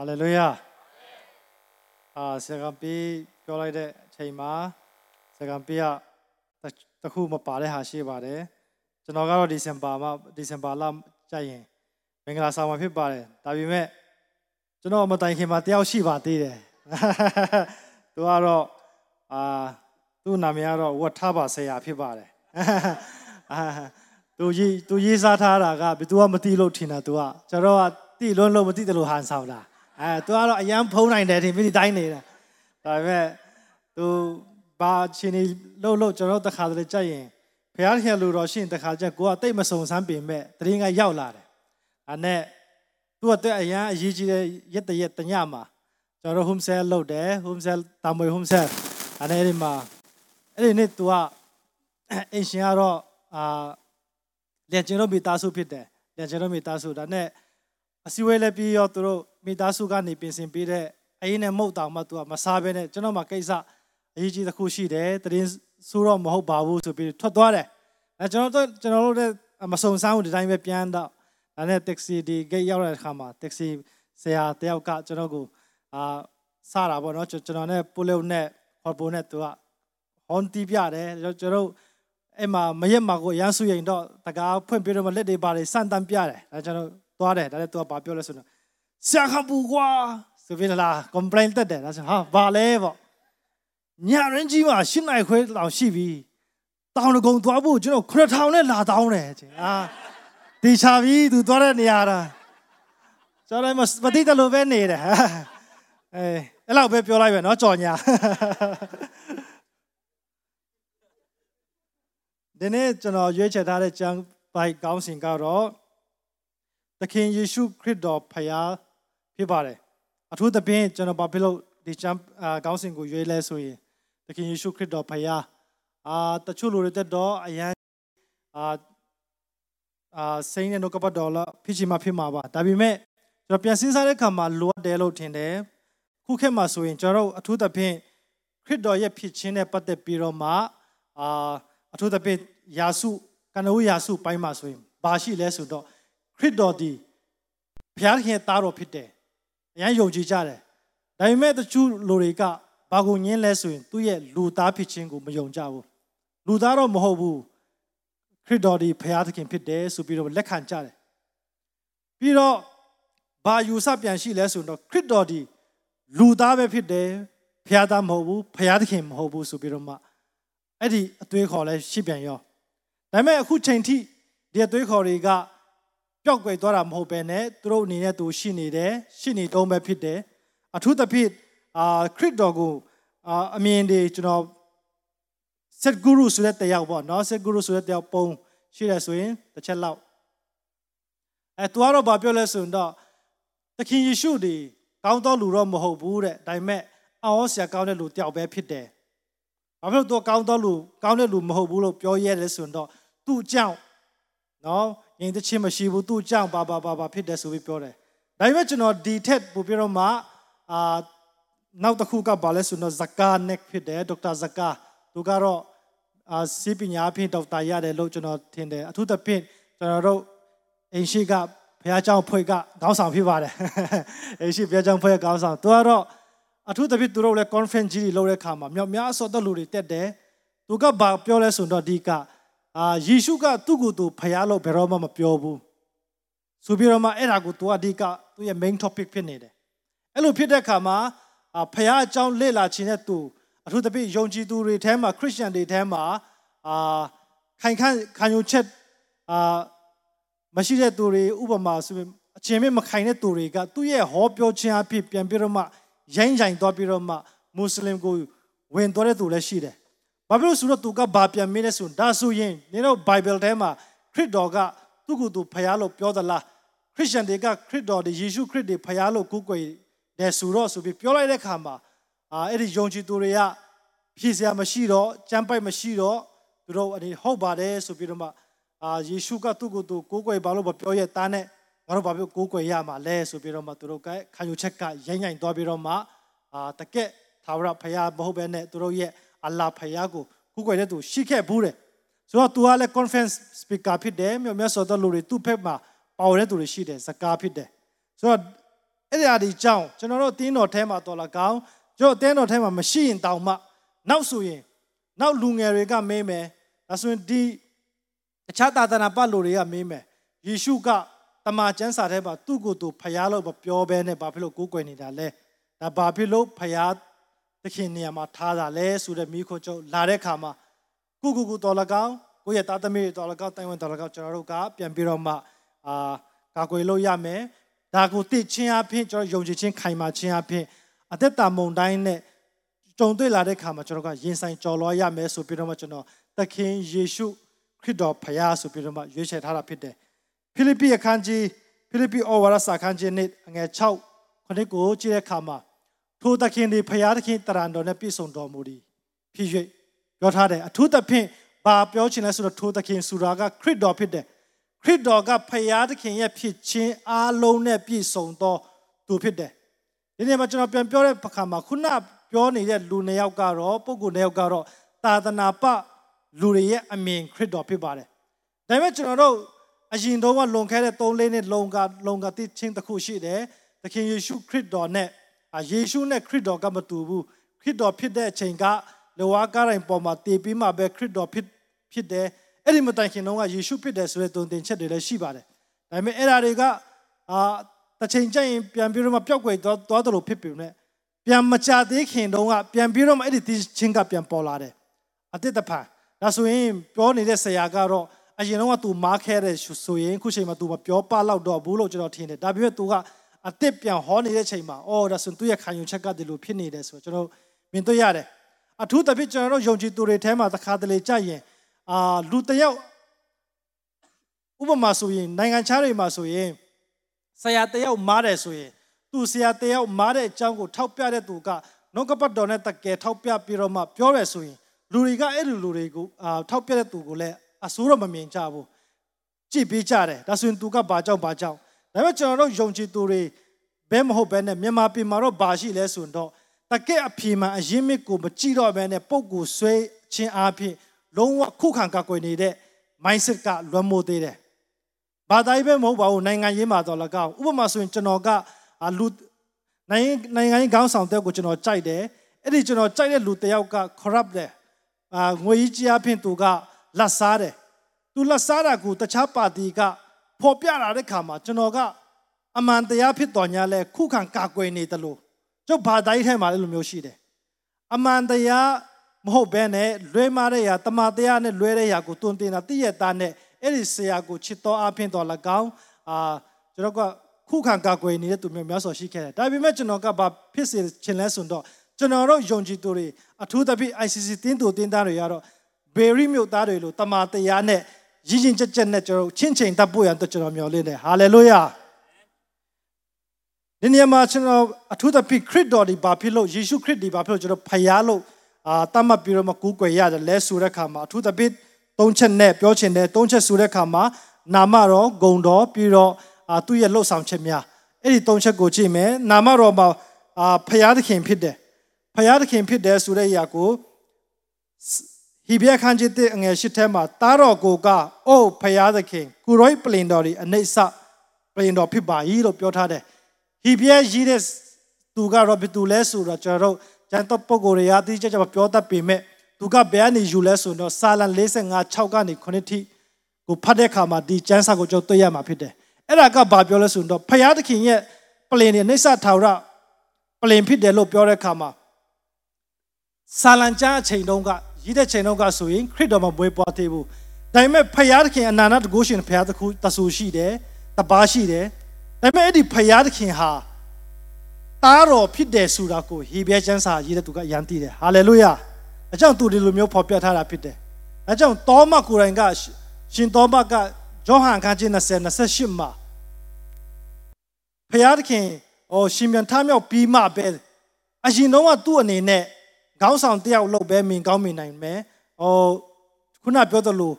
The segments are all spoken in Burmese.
ဟာလေလုယာအာဆရာကပီပြောလိုက်တဲ့အချိန်မှာဆရာကပီကတခုမပါတဲ့ဟာရှိပါတယ်ကျွန်တော်ကတော့ဒီဇင်ဘာမှာဒီဇင်ဘာလကြိုက်ရင်မင်္ဂလာဆောင်မှာဖြစ်ပါတယ်ဒါပေမဲ့ကျွန်တော်မတိုင်ခင်မှာတယောက်ရှိပါသေးတယ်သူကတော့အာသူ့နာမည်ကတော့ဝတ်ထားပါဆရာဖြစ်ပါတယ်အာသူရေးသူရေးစားထားတာကဘယ်သူမှမသိလို့ထင်တာသူကကျွန်တော်ကတိလွန်းလို့မသိတယ်လို့ဟန်ဆောင်တာ အဲသူကတော့အရန်ဖုံးနိုင်တယ်ထင်ပြီးတိုင်းနေတာဒါပေမဲ့သူဘာချင်းနေလို့လို့ကျွန်တော်တခါတလေကြက်ရင်ဖះခင်လူတော်ရှင်တခါကျကိုကတိတ်မစုံစမ်းပင်မဲ့တရင်ကရောက်လာတယ်အဲနဲ့သူကတဲ့အရန်အရေးကြီးတဲ့ရက်တရက်တညမှာကျွန်တော် home sale လုပ်တယ် home sale တာမွေ home sale အဲနဲ့ဒီမှာအဲ့ဒီနေ့သူကအင်ရှင်ကတော့အာလက်ကျင်တို့မိသားစုဖြစ်တယ်လက်ကျင်တို့မိသားစုဒါနဲ့ အစည်းအဝေးလည်းပြီးရောသူတို့မိသားစုကနေပြင်ဆင်ပေးတဲ့အရင်နဲ့မဟုတ်တောင်မှသူကမစားဘဲနဲ့ကျွန်တော်မှကိစ္စအရေးကြီးတစ်ခုရှိတယ်တရင်ဆိုတော့မဟုတ်ပါဘူးဆိုပြီးထွက်သွားတယ်အဲကျွန်တော်တို့ကျွန်တော်တို့လည်းမစုံစမ်းဘူးဒီတိုင်းပဲပြန်တော့ဒါနဲ့တက္ကစီဒီဂိတ်ရောက်တဲ့အခါမှာတက္ကစီဆရာတယောက်ကကျွန်တော်ကိုအာစတာပေါ့နော်ကျွန်တော်နဲ့ပိုလုံနဲ့ခေါ်ပိုနဲ့သူကဟွန်တီးပြတယ်ကျွန်တော်အဲ့မှာမရက်မှာကိုရမ်းစုရင်တော့တကားဖွင့်ပြီးတော့လက်တွေပါတယ်စန့်တန်းပြတယ်အဲကျွန်တော် သွားတယ်ဒါလည်းသူကဘာပြောလဲဆိုတော့ဆရာခပူကွာဆိုပြီးလာ complain တက်တယ်ဒါဆိုဟာဘာလဲပေါ့ညရင်ကြီးမှာရှင်းနိုင်ခွဲလောင်ရှိပြီတောင်တကုံသွားဖို့ကျွန်တော်ခရထောင်နဲ့လာတောင်းတယ်ချင်းအာတေချာပြီသူသွားတဲ့နေရာတာကျွန်တော်မသိတယ်လို့ပဲနေတယ်အဲအဲ့လောက်ပဲပြောလိုက်ပဲเนาะကြော်ညာဒီနေ့ကျွန်တော်ရွေးချယ်ထားတဲ့ကျမ်းပိုက်ကောင်းစဉ်ကတော့ သခင်ယေရှုခရစ်တော်ဖခင်ဖြစ်ပါတယ်အထူးသဖြင့်ကျွန်တော်ဘာဖြစ်လို့ဒီကျမ်းကောင်းစဉ်ကိုရွေးလဲဆိုရင်သခင်ယေရှုခရစ်တော်ဖခင်အာတချို့လူတွေတက်တော့အရန်အာအာစိန်နဲ့နှုတ်ကပတ်တော်လာဖြစ်ချင်မှဖြစ်မှာပါဒါပေမဲ့ကျွန်တော်ပြန်စဉ်းစားတဲ့အခါမှာလိုအပ်တယ်လို့ထင်တယ်ခုခေတ်မှာဆိုရင်ကျွန်တော်အထူးသဖြင့်ခရစ်တော်ရဲ့ဖြစ်ခြင်းနဲ့ပတ်သက်ပြီးတော့မှအာအထူးသဖြင့်ယာစုကနဦးယာစုပိုင်းမှာဆိုရင်ဘာရှိလဲဆိုတော့ ခရစ်တော်ဒီဘုရားခင်သားတော်ဖြစ်တယ်အရန်ယုံကြည်ကြတယ်ဒါပေမဲ့တချို့လူတွေကဘာကိုညင်းလဲဆိုရင်သူ့ရဲ့လူသားဖြစ်ခြင်းကိုမယုံကြဘူးလူသားတော့မဟုတ်ဘူးခရစ်တော်ဒီဘုရားသခင်ဖြစ်တယ်ဆိုပြီးတော့လက်ခံကြတယ်ပြီးတော့ဘာယူဆပြန်ရှိလဲဆိုတော့ခရစ်တော်ဒီလူသားပဲဖြစ်တယ်ဘုရားသားမဟုတ်ဘူးဘုရားသခင်မဟုတ်ဘူးဆိုပြီးတော့မှအဲ့ဒီအသွေးခေါ်လဲရှိပြန်ရောဒါပေမဲ့အခုချိန်ထိဒီအသွေးခေါ်တွေက ပျောက်ကွယ်သွားတာမဟုတ်ပဲနဲ့သူတို့အနေနဲ့သူရှိနေတယ်ရှိနေတုံးပဲဖြစ်တယ်အထူးသဖြင့်အာခရစ်တော်ကိုအာအမြင်တွေကျွန်တော်ဆက်ဂုရုဆိုတဲ့တယောက်ပေါ့နော်ဆက်ဂုရုဆိုတဲ့တယောက်ပုံရှိတယ်ဆိုရင်တစ်ချက်လောက်အဲသူကတော့ဘာပြောလဲဆိုတော့သခင်ယေရှုဒီကောင်းသောလူတော့မဟုတ်ဘူးတဲ့ဒါပေမဲ့အော်ဆရာကောင်းတဲ့လူတယောက်ပဲဖြစ်တယ်ဘာဖြစ်လို့သူကောင်းသောလူကောင်းတဲ့လူမဟုတ်ဘူးလို့ပြောရဲဆိုတော့သူ့ကြောင့်နော် ရင်တချင်းမရှိဘူးသူ့ကြောင့်ဘာဘာဘာဘာဖြစ်တယ်ဆိုပြီးပြောတယ်ဒါပေမဲ့ကျွန်တော်ဒီထက်ပိုပြီးတော့မှအာနောက်တစ်ခုကဘာလဲဆိုတော့ဇကာနက်ဖြစ်တယ်ဒေါက်တာဇကာသူကတော့အာစီပညာဖြင့်ဒေါက်တာရတယ်လို့ကျွန်တော်ထင်တယ်အထူးသဖြင့်ကျွန်တော်တို့အင်ရှိကဘုရားကျောင်းဖွဲ့ကခေါင်းဆောင်ဖြစ်ပါတယ်အင်ရှိဘုရားကျောင်းဖွဲ့ခေါင်းဆောင်သူကတော့အထူးသဖြင့်သူတို့လည်း conference ကြီးတွေလုပ်တဲ့အခါမှာမြောက်များစွာသောလူတွေတက်တယ်သူကဘာပြောလဲဆိုတော့ဒီက အာယေရှုကသူ့ကိုယ်သူဖျားလို့ဘယ်တော့မှမပြောဘူးဆိုပြီးတော့မှအဲ့ဒါကိုသူအဓိကသူ့ရဲ့ main topic ဖြစ်နေတယ်အဲ့လိုဖြစ်တဲ့အခါမှာဖျားအကြောင်းလေ့လာခြင်းတဲ့သူအထူးသဖြင့်ယုံကြည်သူတွေထဲမှာ Christian တွေထဲမှာအာခိုင်ခန့်ခံယူချက်အာမရှိတဲ့သူတွေဥပမာဆိုရင်အချင်းမမခိုင်တဲ့သူတွေကသူ့ရဲ့ဟောပြောခြင်းအဖြစ်ပြန်ပြီးတော့မှရိုင်းရိုင်းသွားပြီးတော့မှမွတ်စလင်ကိုဝင်သွားတဲ့သူလည်းရှိတယ် ဘာဖြစ်လို့ဆိုတော့သူကဘာပြန်မင်းလဲဆိုဒါဆိုရင်နင်တို့ Bible ထဲမှာခရစ်တော်ကသူ့ကိုယ်သူဖျားလို့ပြောသလားခရစ်ယာန်တွေကခရစ်တော်ဒီယေရှုခရစ်တွေဖျားလို့ကိုးကွယ်တယ်ဆိုတော့ဆိုပြီးပြောလိုက်တဲ့အခါမှာအာအဲ့ဒီယုံကြည်သူတွေကဖြည့်စရာမရှိတော့ကြမ်းပိုက်မရှိတော့သူတို့အနေဟုတ်ပါတယ်ဆိုပြီးတော့မှအာယေရှုကသူ့ကိုယ်သူကိုးကွယ်ပါလို့ပြောရဲ့တားနဲ့ငါတို့ဘာဖြစ်ကိုးကွယ်ရမှာလဲဆိုပြီးတော့မှသူတို့ကခံယူချက်ကရိုင်းရိုင်းသွားပြီးတော့မှအာတကက်သာဝရဖျားမဟုတ်ပဲနဲ့သူတို့ရဲ့ အလ္လာဖယားကိုကူးကွယ်တဲ့သူရှိခဲ့ဘူးတဲ့ဆိုတော့ तू ကလည်း conference speaker ဖြစ်တယ်မြို့မြတ်စွာသောလူတွေသူ့ဖက်မှာပါဝင်တဲ့သူတွေရှိတယ်စကားဖြစ်တယ်ဆိုတော့အဲ့ဒီအဒီကြောင့်ကျွန်တော်တို့တင်းတော်ထဲမှာတော်လာကောင်းကျွန်တော်တင်းတော်ထဲမှာမရှိရင်တောင်မှနောက်ဆိုရင်နောက်လူငယ်တွေကမေးမယ်ဒါဆိုရင်ဒီတခြားသာသနာပတ်လူတွေကမေးမယ်ယေရှုကတမန်ကျမ်းစာထဲမှာသူ့ကိုယ်သူဖျားလို့မပြောဘဲနဲ့ဘာဖြစ်လို့ကိုးကွယ်နေတာလဲဒါဘာဖြစ်လို့ဖျား သခင်နေရာမှာထားတာလဲဆိုတဲ့မိခိုးချုပ်လာတဲ့ခါမှာကိုကိုကိုတော်လကောင်းကိုရဲ့သားသမီးတော်လကောင်းတိုင်ဝန်တော်လကောင်းကျွန်တော်တို့ကပြန်ပြီးတော့မှအာကာကွယ်လို့ရမယ်ဒါကိုသိချင်းအဖြစ်ကျွန်တော်ယုံကြည်ခြင်းခိုင်မာခြင်းအဖြစ်အသက်တာမုန်တိုင်းနဲ့ကြုံတွေ့လာတဲ့ခါမှာကျွန်တော်ကရင်ဆိုင်ကြော်လွှားရမယ်ဆိုပြီးတော့မှကျွန်တော်သခင်ယေရှုခရစ်တော်ဖခင်ဆိုပြီးတော့မှရွေးချယ်ထားတာဖြစ်တယ်ဖိလိပ္ပိအခန်းကြီးဖိလိပ္ပိဩဝါဒစာခန်းကြီးနဲ့အငယ်6ခုနှစ်ကိုကြည့်တဲ့အခါမှာ ထိုသခင်ဒီဖခင်သခင်တရံတော်နဲ့ပြည့်စုံတော်မူသည်ဖြစ်၍ပြောထားတယ်အထူးသဖြင့်ဘာပြောချင်လဲဆိုတော့ထိုသခင်ဆိုတာကခရစ်တော်ဖြစ်တယ်ခရစ်တော်ကဖခင်သခင်ရဲ့ဖြစ်ခြင်းအားလုံးနဲ့ပြည့်စုံသောသူဖြစ်တယ်ဒီနေ့မှာကျွန်တော်ပြန်ပြောတဲ့အခါမှာခုနပြောနေတဲ့လူနှစ်ယောက်ကတော့ပုဂ္ဂိုလ်နှစ်ယောက်ကတော့သာသနာပလူတွေရဲ့အမြင်ခရစ်တော်ဖြစ်ပါတယ်ဒါပေမဲ့ကျွန်တော်တို့အရင်တော့ကလွန်ခဲ့တဲ့3လေးနှစ်လုံကလုံကတိချင်းတစ်ခုရှိတယ်သခင်ယေရှုခရစ်တော်နဲ့ ယေရှုနဲ့ခရစ်တော်ကမတူဘူးခရစ်တော်ဖြစ်တဲ့အချိန်ကလောကကားတိုင်းပေါ်မှာတည်ပြီးမှပဲခရစ်တော်ဖြစ်ဖြစ်တယ်အဲ့ဒီမတိုင်ခင်တော့ကယေရှုဖြစ်တယ်ဆိုတဲ့တုံတင်ချက်တွေလည်းရှိပါတယ်ဒါပေမဲ့အဲ့ဒါတွေကအာတစ်ချိန်ကျရင်ပြန်ပြီးတော့မှပျောက်ကွယ်သွားသွားတယ်လို့ဖြစ်ပြီနဲ့ပြန်မကြသေးခင်တုန်းကပြန်ပြီးတော့မှအဲ့ဒီချင်းကပြန်ပေါ်လာတယ်အတိတ်တဖန်ဒါဆိုရင်ပြောနေတဲ့ဆရာကတော့အရင်တော့က तू မားခဲတဲ့ဆိုရင်ခုချိန်မှာ तू မပြောပလောက်တော့ဘူးလို့ကျွန်တော်ထင်တယ်ဒါပေမဲ့ तू က အသစ်ပြန်ဟောနေတဲ့ချိန်မှာအော်ဒါဆိုသူရဲ့ခံယူချက်ကဒီလိုဖြစ်နေတယ်ဆိုတော့ကျွန်တော်မြင်တွေ့ရတယ်အထူးသဖြင့်ကျွန်တော်တို့ယုံကြည်သူတွေထဲမှာတစ်ခါတလေကြရင်အာလူတယောက်ဥပမာဆိုရင်နိုင်ငံခြားတွေမှာဆိုရင်ဆရာတယောက်မားတယ်ဆိုရင်သူဆရာတယောက်မားတဲ့အကြောင်းကိုထောက်ပြတဲ့သူကနှုတ်ကပတ်တော်နဲ့တကယ်ထောက်ပြပြီးတော့မှပြောရဆိုရင်လူတွေကအဲ့လိုလူတွေကိုအာထောက်ပြတဲ့သူကိုလည်းအဆိုးတော့မမြင်ကြဘူးကြည့်ပေးကြတယ်ဒါဆိုရင်သူကဘာကြောင့်ဘာကြောင့် ဒါပေမဲ့ကျွန်တော်တို့ယုံကြည်သူတွေဘဲမဟုတ်ဘဲနဲ့မြန်မာပြည်မှာတော့ဘာရှိလဲဆိုတော့တကယ့်အဖြေမှအရင်မြစ်ကိုမကြည့်တော့ဘဲနဲ့ပုံကိုဆွဲခြင်းအပြင်လုံးဝခုခံကာကွယ်နေတဲ့ mindset ကလွန်မိုးသေးတယ်ဘာသာရေးပဲမဟုတ်ပါဘူးနိုင်ငံရေးမှာတော့လကောက်ဥပမာဆိုရင်ကျွန်တော်ကလူနိုင်ငံနိုင်ငံရေးခေါင်းဆောင်တဲ့ကိုကျွန်တော်ကြိုက်တယ်အဲ့ဒီကျွန်တော်ကြိုက်တဲ့လူတယောက်က corrupt တယ်အာငွေကြီးကြီးအဖြစ်သူကလက်စားတယ်သူလက်စားတာကိုတခြားပါတီက ဖော်ပြလာတဲ့ခါမှာကျွန်တော်ကအမှန်တရားဖြစ်တော်ညာလဲခုခံကာကွယ်နေတယ်လို့ကျုပ်ဘာသာရေးထဲမှာလည်းလိုမျိုးရှိတယ်အမှန်တရားမဟုတ်ဘဲနဲ့လွဲမားတဲ့ຢာတမန်တရားနဲ့လွဲတဲ့ຢာကိုတွင်တင်တာတည့်ရသားနဲ့အဲ့ဒီဆရာကိုချစ်တော်အဖင်တော်၎င်းအာကျွန်တော်ကခုခံကာကွယ်နေတဲ့သူမျိုးများစွာရှိခဲ့တယ်ဒါပေမဲ့ကျွန်တော်ကဘာဖြစ်စေချင်လဲဆိုတော့ကျွန်တော်တို့ယုံကြည်သူတွေအထူးသဖြင့် ICC တင်းတူတင်းသားတွေကတော့ဘေရီမြို့သားတွေလို့တမန်တရားနဲ့ ရည်ရင်ကြက်ကြက်နဲ့ကျွန်တော်ချင်းချင်းတပ်ဖို့ရတော့ကျွန်တော်မျှော်လင့်တယ်ဟာလေလုယာဒီနေရာမှာကျွန်တော်အထူးသဖြင့်ခရစ်တော်ဒီဘာဖြစ်လို့ယေရှုခရစ်ဒီဘာဖြစ်လို့ကျွန်တော်ဖျားလို့အာတတ်မှတ်ပြီးတော့မကူးကွယ်ရတယ်လဲဆိုတဲ့အခါမှာအထူးသဖြင့်သုံးချက်နဲ့ပြောချင်တယ်သုံးချက်ဆိုတဲ့အခါမှာနာမတော်ဂုံတော်ပြီးတော့အာသူ့ရဲ့လှုပ်ဆောင်ချက်များအဲ့ဒီသုံးချက်ကိုကြည့်မယ်နာမတော်မှာအာဖျားသခင်ဖြစ်တယ်ဖျားသခင်ဖြစ်တယ်ဆိုတဲ့အရာကို ဟိဘဲခန်းကြီးတဲ့အငယ်ရှိထဲမှာတားတော်ကိုကအိုးဖျားသခင်ကုရိုက်ပလင်တော်ဒီအနိစ္စပလင်တော်ဖြစ်ပါ၏လို့ပြောထားတယ်ဟိဘဲရေးတဲ့သူကတော့ဘယ်သူလဲဆိုတော့ကျွန်တော်တို့ကျန်တော့ပုံကိုယ်တွေအတိအကျမပြောတတ်ပေမဲ့သူကဘယ်ကနေယူလဲဆိုတော့စာလံ45 6ကနေ9ထိကိုဖတ်တဲ့အခါမှာဒီကျမ်းစာကိုကျွန်တော်တွေ့ရမှာဖြစ်တယ်အဲ့ဒါကဘာပြောလဲဆိုတော့ဖျားသခင်ရဲ့ပလင်နဲ့နှိစ္စထာဝရပလင်ဖြစ်တယ်လို့ပြောတဲ့အခါမှာစာလံကျမ်းအချိန်တုန်းက ရည်တဲ့ချိန်တုန်းကဆိုရင်ခရစ်တော်မှာဘွေးပွားသေးဘူးဒါပေမဲ့ဖျားသခင်အနာနာတကုရှင်ဖျားသခုတဆူရှိတယ်တပါရှိတယ်ဒါပေမဲ့အဲ့ဒီဖျားသခင်ဟာတားတော်ဖြစ်တယ်ဆိုတာကိုဟေဘဲကျမ်းစာရေးတဲ့သူကအယံသိတယ်ဟာလေလုယာအကြောင်းသူဒီလိုမျိုးဖော်ပြထားတာဖြစ်တယ်အကြောင်းတောမကိုယ်တိုင်ကရှင်တောမကဂျောဟန်ခန်းကြီး20 28မှာဖျားသခင်ဟောရှင်ပြန်ထမြောက်ပြီးမှပဲအရင်တော့ကသူ့အနေနဲ့ ခေါင်းဆောင်တယောက်လောက်ပဲမြင်ကောင်းမြင်နိုင်မယ်ဟောခုနပြောသလို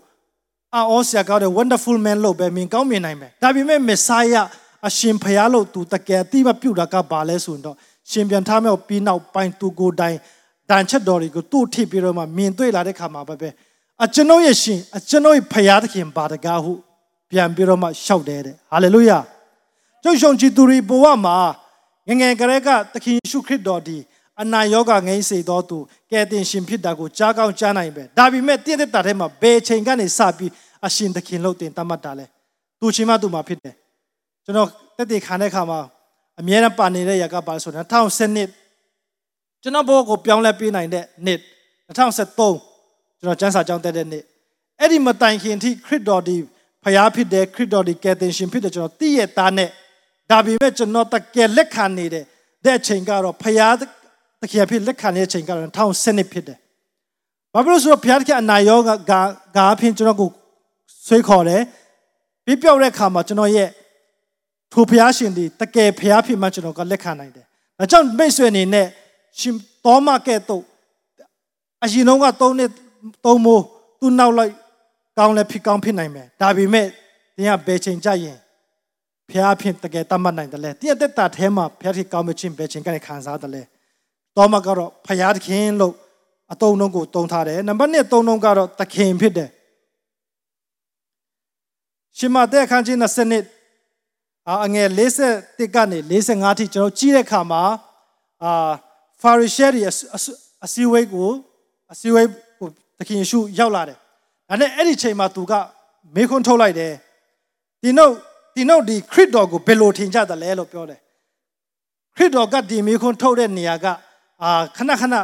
အော်ဆရာကောင်းတဲ့ wonderful man လို့ပဲမြင်ကောင်းမြင်နိုင်မယ်ဒါပေမဲ့ messiah အရှင်ဖျားလို့သူတကယ်အတိမပြုတ်တာကဘာလဲဆိုရင်တော့ရှင်ပြန်ထားမြောက်ပြီးနောက်ပိုင်းသူကိုယ်တိုင်တန်ချက်တော်တွေကိုသူ့ထိပြီးတော့မှမြင်တွေ့လာတဲ့ခါမှာပဲပဲအကျွန်ုပ်ရဲ့ရှင်အကျွန်ုပ်ရဲ့ဖျားသခင်ပါတကားဟုပြန်ပြီးတော့မှရှောက်တယ်တဲ့ဟာလေလုယာကျုပ်ရှုံကြည်သူတွေဘဝမှာငငယ်ကလေးကသခင်ယေရှုခရစ်တော်ဒီ အနာယောဂငိမ့်စေတော်သူကယ်တင်ရှင်ဖြစ်တာကိုကြားကောင်းကြားနိုင်ပဲဒါပေမဲ့တည့်တဲ့တာထဲမှာဘယ်ချိန်ကနေစပြီးအရှင်သခင်လို့တင်တတ်မှတ်တာလဲသူချင်းမသူမှာဖြစ်တယ်ကျွန်တော်တက်တည်ခံတဲ့ခါမှာအမြဲတမ်းပါနေတဲ့ຢာကပါဆိုတော့2010နှစ်ကျွန်တော်ဘောကိုပြောင်းလဲပေးနိုင်တဲ့နှစ်2013ကျွန်တော်ကျမ်းစာကျောင်းတက်တဲ့နှစ်အဲ့ဒီမတိုင်ခင်ထိခရစ်တော်ဒီဖျားဖြစ်တယ်ခရစ်တော်ဒီကယ်တင်ရှင်ဖြစ်တယ်ကျွန်တော်သိရသားနဲ့ဒါပေမဲ့ကျွန်တော်တကယ်လက်ခံနေတဲ့တဲ့အချိန်ကတော့ဖျား တကယ်ဖြစ်လက်ခံတဲ့အချိန်ကတော့2010နှစ်ဖြစ်တယ်ဘာဖြစ်လို့ဆိုတော့ဖျားတကယ်အနာရောဂါဂါအဖြစ်ကျွန်တော်ကိုဆွေးခေါ်တယ်ပြပြောက်တဲ့အခါမှာကျွန်တော်ရဲ့ထိုဖျားရှင်ဒီတကယ်ဖျားဖြစ်မှကျွန်တော်ကလက်ခံနိုင်တယ်ဒါကြောင့်မိတ်ဆွေအနေနဲ့ရှင်တော်မကဲ့သို့အရင်တော့က3နှစ်3မိုးသူ့နောက်လိုက်ကောင်းလည်းဖြစ်ကောင်းဖြစ်နိုင်မယ်ဒါပေမဲ့တင်းကဘယ်ချိန်ကြရင်ဖျားဖြစ်တကယ်တတ်မှတ်နိုင်တယ်လေတင်းတက်တာထဲမှာဖျားဖြစ်ကောင်းမချင်းဘယ်ချိန်ကနေခံစားတယ်လဲ တော်မကတော့ဖျားသခင်လို့အတုံးလုံးကိုတုံထားတယ်နံပါတ်1တုံးလုံးကတော့သခင်ဖြစ်တယ်ရှင်မတဲ့အခန်းကြီး20နှစ်အငယ်41ကနေ45ထိကျွန်တော်ကြည့်တဲ့အခါမှာအာဖာရီရှဲတွေအစည်းအဝေးကိုအစည်းအဝေးကိုသခင်ယေရှုရောက်လာတယ်။ဒါနဲ့အဲ့ဒီချိန်မှာသူကမေခွန်းထုတ်လိုက်တယ်။ဒီနောက်ဒီနောက်ဒီခရစ်တော်ကိုဘယ်လိုထင်ကြသလဲလို့ပြောတယ်။ခရစ်တော်ကဒီမေခွန်းထုတ်တဲ့နေရာက အာခဏခဏ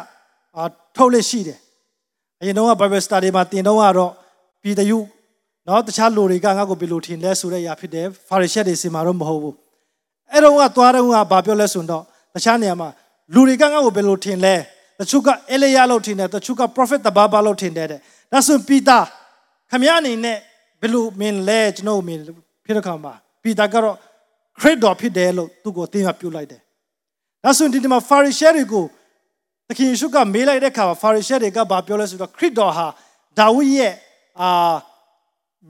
အာထုတ်လို့ရှိတယ်။အရင်တော့ Bible study မှာတင်တော့ကတော့ပြည်တယူနော်တခြားလူတွေကငါ့ကိုဘယ်လိုထင်လဲဆိုတဲ့အရာဖြစ်တယ်။ဖာရီရှဲတွေစီမှာတော့မဟုတ်ဘူး။အဲ့တော့ကသွားတော့ကဘာပြောလဲဆိုတော့တခြားနေရာမှာလူတွေကငါ့ကိုဘယ်လိုထင်လဲတချို့ကအေလိယလို့ထင်တယ်တချို့က prophet တဘာဘာလို့ထင်တယ်တဲ့ဒါဆိုပီတာခမရအနေနဲ့ဘယ်လိုမင်းလဲကျွန်တော်မင်းဖြစ်တဲ့ခါမှာပီတာကတော့ creed တော်ဖြစ်တယ်လို့သူ့ကိုအသိအမှတ်ပြုလိုက်တယ်ဒါဆိုဒီမှာ Pharisee တွေကို တခင်ယေရှုကမေးလိုက်တဲ့ခါမှာ Pharisee တွေကဘာပြောလဲဆိုတော့ creed တော်ဟာဒါဝိရဲ့အာ